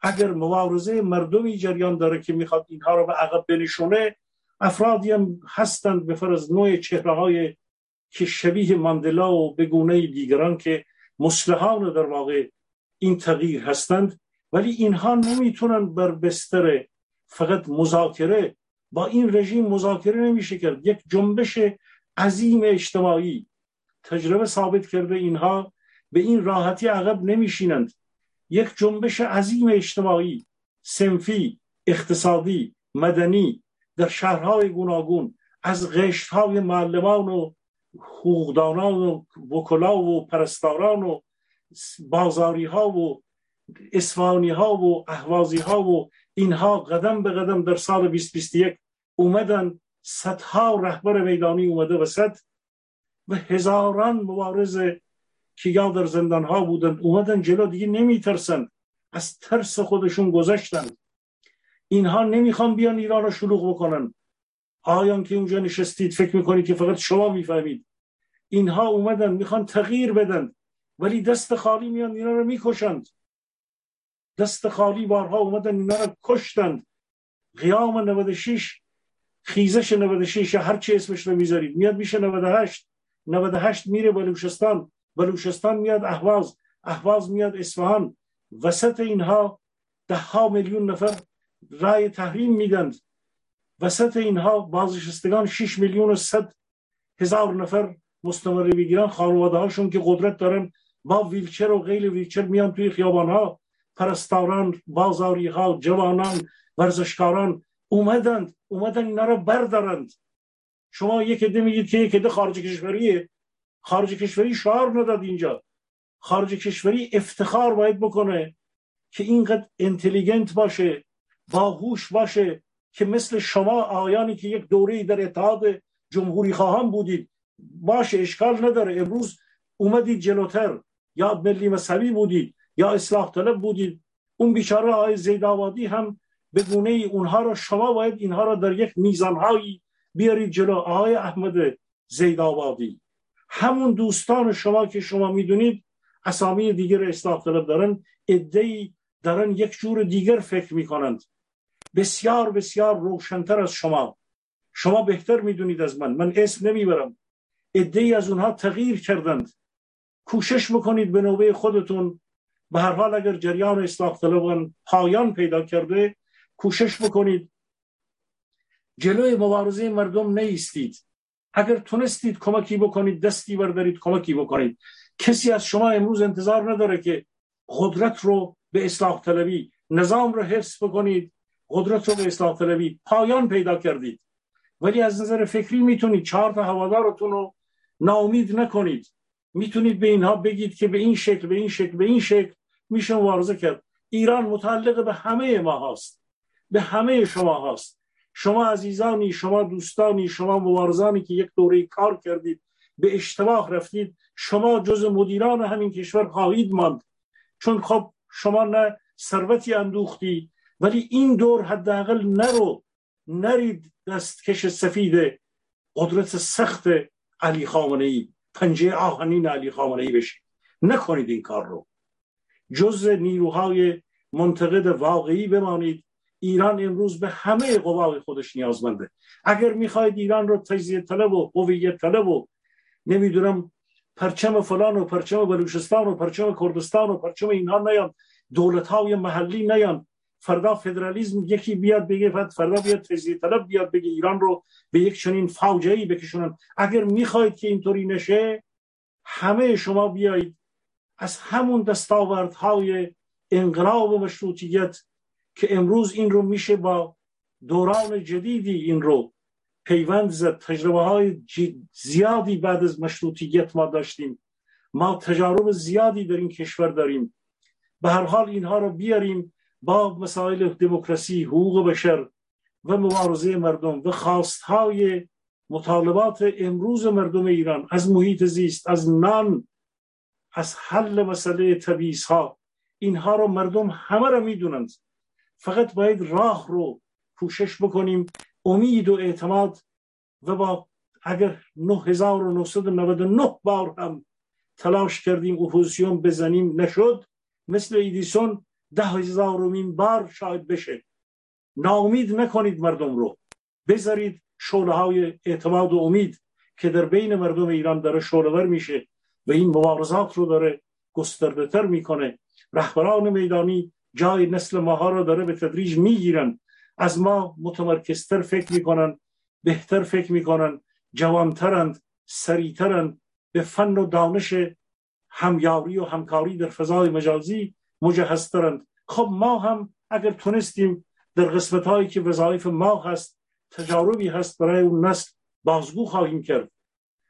اگر مبارزه مردمی جریان داره که می‌خواد اینها رو به عقب بنشونه افرادی هم هستند به فرض نوع چهره های که شبیه ماندلا و بگونه دیگران که مسلحان در واقع این تغییر هستند. ولی اینها نمی‌تونن بر بستر فقط مذاکره با این رژیم مذاکره نمیشه کرد. یک جنبش عظیم اجتماعی تجربه ثابت کرده اینها به این راحتی عقب نمیشینند. یک جنبش عظیم اجتماعی سنفی اقتصادی مدنی در شهرهای گوناگون از قشتهای معلمان و حقوقدانان و وکلا و پرستاران و بازاری ها و اسفانی ها و احوازی ها و اینها قدم به قدم در سال 2021 اومدن صدها رهبر میدانی اومده وسط و هزاران مبارز که یا در زندان ها بودن اومدن جلو دیگه نمیترسن. از ترس خودشون گذشتن. اینها نمی‌خوان بیان ایران رو شلوغ بکنن. آیان که اونجا نشستید فکر می‌کنید که فقط شما می‌فهمید. اینها اومدن می‌خوان تغییر بدن. ولی دست خالی میان اینا رو می‌کشند. دست خالی بارها اومدن اینا رو کشتند قیام 96 خیزش 96 یا هر چی اسمش رو می‌ذارید. میاد میشه 98 98 میره بلوچستان. بلوچستان میاد اهواز. اهواز میاد اصفهان. وسط اینها ده ها میلیون نفر رای تحریم میدند. وسط اینها بازنشستگان 6 میلیون و 100 هزار نفر مستمری بگیرن خانواده هاشون که قدرت دارن با ویلچر و غیر ویلچر میان توی خیابان ها پرستاران بازاری ها جوانان ورزشکاران اومدند. اومدن اینا رو بردارند. شما یک عده میگید که یک عده خارج کشوریه. خارج کشوری شعار نداد اینجا. خارج کشوری افتخار باید بکنه که اینقدر انتلیگنت باشه باهوش باشه که مثل شما آیانی که یک دوره در اتحاد جمهوری خواهان بودید. باشه اشکال نداره. امروز اومدید جلوتر. یا ملی مذهبی بودید. یا اصلاح طلب بودید اون بیچاره آقای زیدآبادی هم به گونه ای اونها رو شما باید اینها رو در یک میزانهایی بیارید جلو آقای احمد زیدآبادی. همون دوستان شما که شما می‌دونید اسامی دیگر اصلاح طلب دارن ادهی دارن یک جور دیگر فکر می‌کنند. بسیار بسیار روشنتر از شما. شما بهتر می‌دونید از من. من اسم نمی‌برم. ادهی از اونها تغییر کردند. کوشش بکنید به نوبه خودتون به هر حال اگر جریان اصلاح طلبان پایان پیدا کرده کوشش بکنید. جلوی مبارزه مردم نیستید. اگر تونستید کمکی بکنید دستی بردارید کمکی بکنید. کسی از شما امروز انتظار نداره که قدرت رو به اصلاح طلبی نظام رو حفظ بکنید قدرت رو به اصلاح طلبی پایان پیدا کردید. ولی از نظر فکری می‌تونید چهار تا هوادارتون رو ناامید نکنید. می‌تونید به اینها بگید که به این شکل به این شکل به این شکل. میشه مبارزه کرد. ایران متعلق به همه ما هست به همه شما هست شما عزیزانی شما دوستانی شما مبارزانی که یک دوره کار کردید به اشتباه رفتید شما جز مدیران همین کشور خواهید ماند. چون خب شما نه ثروتی اندوختی ولی این دور حداقل نرو نرید دستکش سفید قدرت سخت علی خامنه ای پنجه آهنین علی خامنه ای بشید. نکنید این کار رو. جز نیروهای منتقد واقعی بمانید ایران امروز به همه قوای خودش نیازمنده. اگر می‌خواید ایران رو تجزیه طلب و هویت طلب و نمی‌دونم پرچم فلان و پرچم بلوچستان و پرچم کردستان و پرچم اینها نیان دولت های محلی نیان فردا فدرالیزم یکی بیاد بگه فردا بیاد تجزیه طلب بیاد بگه ایران رو به یک چنین فوجعی بکشونن. اگر می‌خواید که اینطوری نشه همه شما بیایید از همون دستاوردهای انقلاب و مشروطیت که امروز این رو میشه با دوران جدیدی این رو پیوند زد. تجربه های زیادی بعد از مشروطیت ما داشتیم. ما تجارب زیادی در این کشور داریم. به هر حال اینها رو بیاریم با مسائل دموکراسی حقوق بشر و مبارزه مردم و خواستهای مطالبات امروز مردم ایران. از محیط زیست از نان از حل مسئله تبعیض ها اینها رو مردم همه رو می‌دونند. فقط باید راه رو کوشش بکنیم امید و اعتماد و با اگر 9999 بار هم تلاش کردیم اپوزیسیون بزنیم نشد مثل ادیسون ده هزارمین بار شاید بشه. ناامید نکنید مردم رو. بذارید شعله های اعتماد و امید که در بین مردم ایران داره شعله میشه. و این مبارزات رو داره گسترده تر می‌کنه. رهبران میدانی جای نسل ماها رو داره به تدریج می‌گیرن. از ما متمرکزتر فکر می‌کنن بهتر فکر می‌کنن جوانترند سریعترند. به فن و دانش همیاری و همکاری در فضای مجازی مجهزترند. خب ما هم اگر تونستیم در قسمت هایی که وظایف ما هست تجاربی هست برای اون نسل بازگو خواهیم کرد.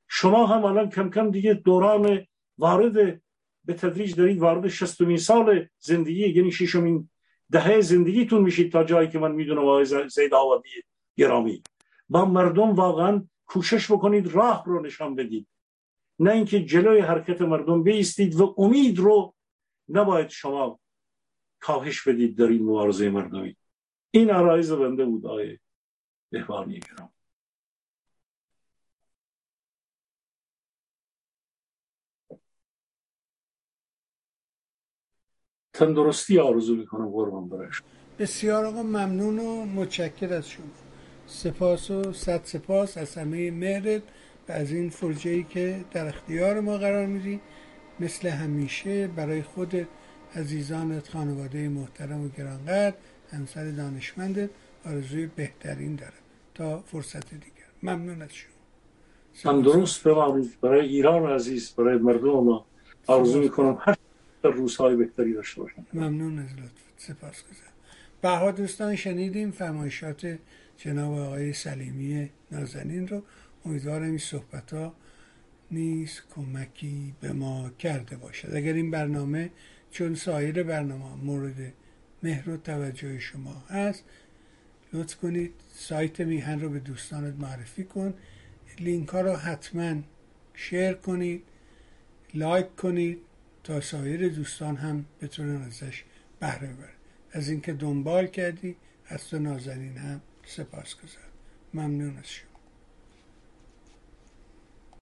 شما هم الان کم کم دیگه دوران وارد به تدریج دارید وارد شستمین سال زندگی یعنی ششمین دهه زندگیتون میشید تا جایی که من می‌دونم آقای زید آوادی گرامی. با مردم واقعا کوشش بکنید راه رو نشان بدید. نه اینکه جلوی حرکت مردم بیستید و امید رو نباید شما کاهش بدید در این مبارزه مردمی. این عرایز بنده بود آقای بهبانی گرام تندرستی آرزو می‌کنم قربان برش بسیار آقا ممنون و متشکر از شما. سپاس و صد سپاس از همه مهرت و از این فرجه ای که در اختیار ما قرار میدی. مثل همیشه برای خود عزیزانت خانواده محترم و گرانقدر همسر دانشمندت آرزوی بهترین دارم. تا فرصت دیگر. ممنون از شما. من درست برای ایران عزیز برای مردم ما آرزو می‌کنم هر روزهای بهتری داشته باشم ممنون از لطفت سپاس گذارم. بها دوستان شنیدیم فرمایشات جناب آقای سلیمی نازنین رو. امیدوارم این صحبت ها نیز کمکی به ما کرده باشد. اگر این برنامه چون سایر برنامه مورد مهر و توجه شما هست لطف کنید سایت میهن رو به دوستانت معرفی کن. لینک ها رو حتما شیر کنید لایک کنید. تا سایر دوستان هم بتونن ازش بهره ببرن. از اینکه دنبال کردی از تو نازنین هم سپاس گذارم ممنون از شما.